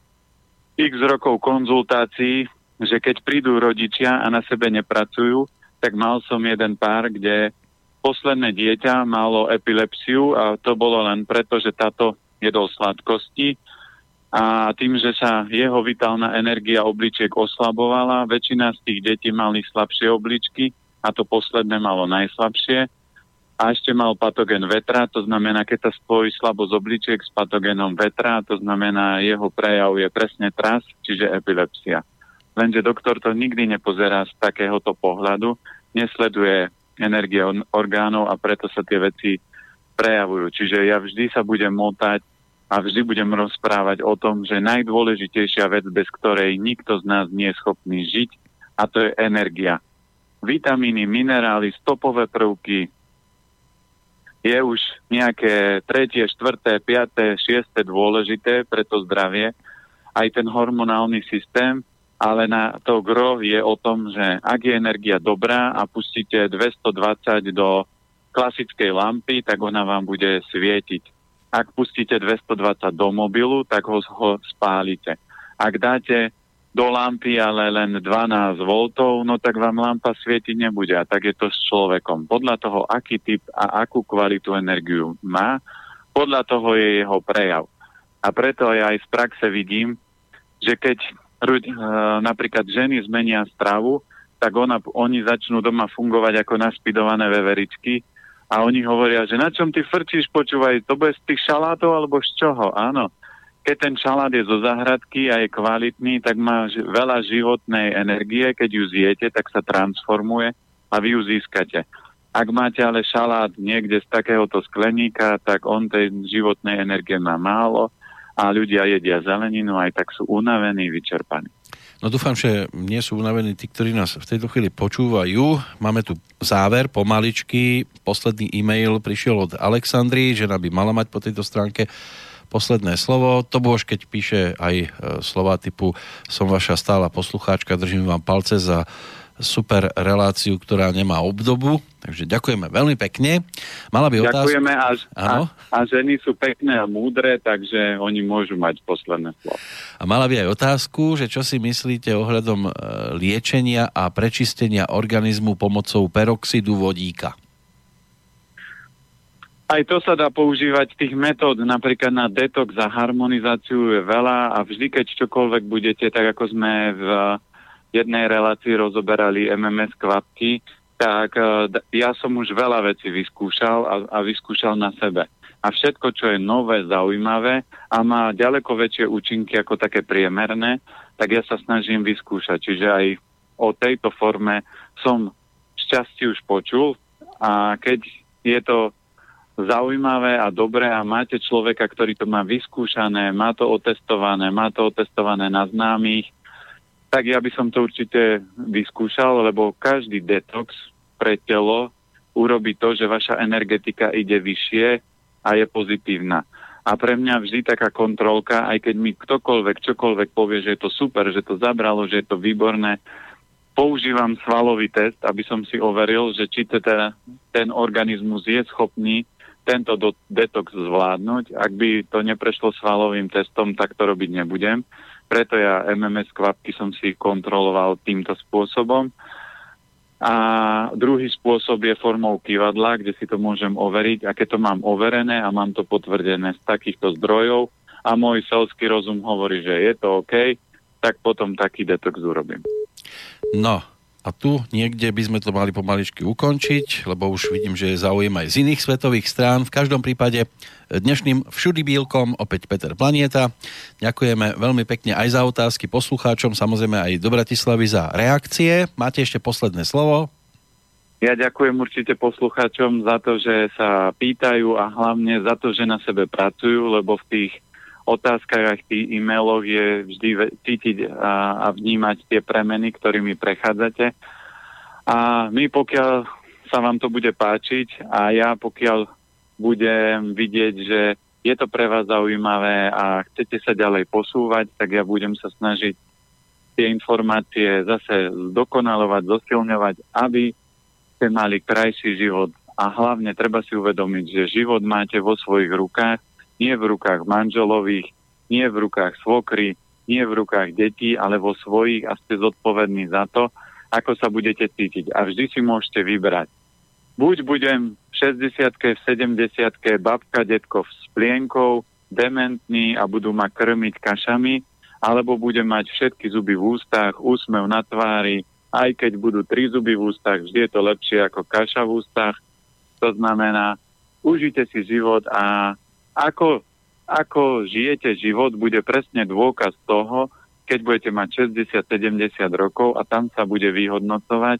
[SPEAKER 2] x rokov konzultácií, že keď prídu rodičia a na sebe nepracujú, tak mal som jeden pár, kde posledné dieťa malo epilepsiu a to bolo len preto, že táto jedol sladkosti a tým, že sa jeho vitálna energia obličiek oslabovala, väčšina z tých detí mali slabšie obličky a to posledné malo najslabšie a ešte mal patogen vetra, to znamená, keď sa spojí slabosť obličiek s patogénom vetra, to znamená, jeho prejav je presne tras, čiže epilepsia. Lenže doktor to nikdy nepozerá z takéhoto pohľadu, nesleduje energie orgánov a preto sa tie veci prejavujú. Čiže ja vždy sa budem motať a vždy budem rozprávať o tom, že najdôležitejšia vec, bez ktorej nikto z nás nie je schopný žiť, a to je energia. Vitamíny, minerály, stopové prvky, je už nejaké tretie, štvrté, piaté, šiesté dôležité pre to zdravie, aj ten hormonálny systém, ale na to gro je o tom, že ak je energia dobrá a pustíte 220 do klasickej lampy, tak ona vám bude svietiť. Ak pustíte 220 do mobilu, tak ho, ho spálite. Ak dáte do lampy ale len 12 V, no tak vám lampa svietiť nebude. A tak je to s človekom. Podľa toho, aký typ a akú kvalitu energiu má, podľa toho je jeho prejav. A preto ja aj z praxe vidím, že keď Eh, napríklad ženy zmenia stravu, tak ona, oni začnú doma fungovať ako naspidované veveričky a oni hovoria, že na čom ty frčíš, počúvaj, to bude z tých šalátov alebo z čoho? Áno, keď ten šalát je zo záhradky a je kvalitný, tak má veľa životnej energie, keď ju zjete, tak sa transformuje a vy ju získate. Ak máte ale šalát niekde z takéhoto skleníka, tak on tej životnej energie má málo a ľudia jedia zeleninu, aj tak sú unavení, vyčerpaní.
[SPEAKER 1] No dúfam, že nie sú unavení tí, ktorí nás v tejto chvíli počúvajú. Máme tu záver, pomaličky. Posledný e-mail prišiel od Alexandry, že by mala mať po tejto stránke posledné slovo. To bož, keď píše aj e, slova typu som vaša stála poslucháčka, držím vám palce za super reláciu, ktorá nemá obdobu. Takže ďakujeme veľmi pekne. Mala by otázku...
[SPEAKER 2] Ďakujeme a, a, a ženy sú pekné a múdre, takže oni môžu mať posledné slovo.
[SPEAKER 1] A mala by aj otázku, že čo si myslíte ohľadom e, liečenia a prečistenia organizmu pomocou peroxidu vodíka?
[SPEAKER 2] Aj to sa dá používať tých metód, napríklad na detox a harmonizáciu je veľa a vždy, keď čokoľvek budete, tak ako sme v jednej relácii rozoberali MMS kvapky, tak uh, ja som už veľa vecí vyskúšal a, a vyskúšal na sebe. A všetko, čo je nové, zaujímavé a má ďaleko väčšie účinky ako také priemerné, tak ja sa snažím vyskúšať. Čiže aj o tejto forme som šťastie už počul a keď je to zaujímavé a dobré a máte človeka, ktorý to má vyskúšané, má to otestované, má to otestované na známych, tak ja by som to určite vyskúšal, lebo každý detox pre telo urobí to, že vaša energetika ide vyššie a je pozitívna. A pre mňa vždy taká kontrolka, aj keď mi ktokoľvek, čokoľvek povie, že je to super, že to zabralo, že je to výborné, používam svalový test, aby som si overil, že či teda ten organizmus je schopný tento detox zvládnuť. Ak by to neprešlo svalovým testom, tak to robiť nebudem. Preto ja MMS kvapky som si kontroloval týmto spôsobom. A druhý spôsob je formou kývadla, kde si to môžem overiť. A keď to mám overené a mám to potvrdené z takýchto zdrojov a môj selský rozum hovorí, že je to OK, tak potom taký detox urobím.
[SPEAKER 1] No, a tu niekde by sme to mali pomaličky ukončiť, lebo už vidím, že je záujem aj z iných svetových strán. V každom prípade dnešným všudy bílkom opäť Peter Planieta. Ďakujeme veľmi pekne aj za otázky poslucháčom, samozrejme aj do Bratislavy za reakcie. Máte ešte posledné slovo?
[SPEAKER 2] Ja ďakujem určite poslucháčom za to, že sa pýtajú a hlavne za to, že na sebe pracujú, lebo v tých otázkach tých e-mailoch je vždy cítiť a, a vnímať tie premeny, ktorými prechádzate. A my pokiaľ sa vám to bude páčiť a ja pokiaľ budem vidieť, že je to pre vás zaujímavé a chcete sa ďalej posúvať, tak ja budem sa snažiť tie informácie zase zdokonalovať, zosilňovať, aby ste mali krajší život. A hlavne treba si uvedomiť, že život máte vo svojich rukách nie v rukách manželových, nie v rukách svokry, nie v rukách detí, ale vo svojich a ste zodpovední za to, ako sa budete cítiť. A vždy si môžete vybrať. Buď budem v 60 v 70 babka, detko s plienkou, dementný a budú ma krmiť kašami, alebo budem mať všetky zuby v ústach, úsmev na tvári, aj keď budú tri zuby v ústach, vždy je to lepšie ako kaša v ústach. To znamená, užite si život a ako, ako žijete život, bude presne dôkaz toho, keď budete mať 60-70 rokov a tam sa bude vyhodnocovať,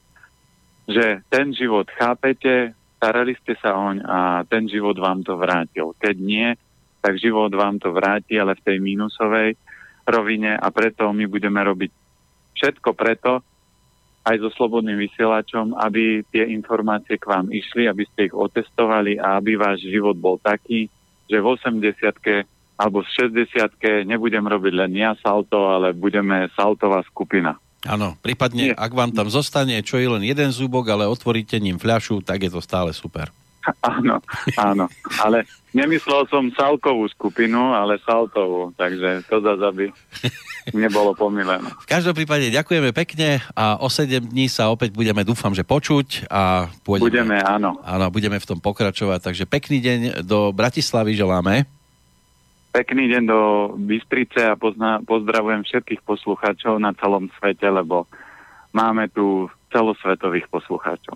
[SPEAKER 2] že ten život chápete, starali ste sa oň a ten život vám to vrátil. Keď nie, tak život vám to vráti, ale v tej mínusovej rovine a preto my budeme robiť všetko preto, aj so slobodným vysielačom, aby tie informácie k vám išli, aby ste ich otestovali a aby váš život bol taký, že v 80 alebo v 60 nebudem robiť len ja salto, ale budeme saltová skupina.
[SPEAKER 1] Áno, prípadne, Nie. ak vám tam zostane čo je len jeden zúbok, ale otvoríte ním fľašu, tak je to stále super. <laughs>
[SPEAKER 2] Áno, áno, ale nemyslel som salkovú skupinu, ale saltovú, takže to zase aby nebolo pomilené.
[SPEAKER 1] V každom prípade ďakujeme pekne a o 7 dní sa opäť budeme, dúfam, že počuť a
[SPEAKER 2] pôjdeme, budeme, áno.
[SPEAKER 1] Áno, budeme v tom pokračovať, takže pekný deň do Bratislavy želáme.
[SPEAKER 2] Pekný deň do Bystrice a pozna, pozdravujem všetkých poslucháčov na celom svete, lebo máme tu celosvetových poslucháčov.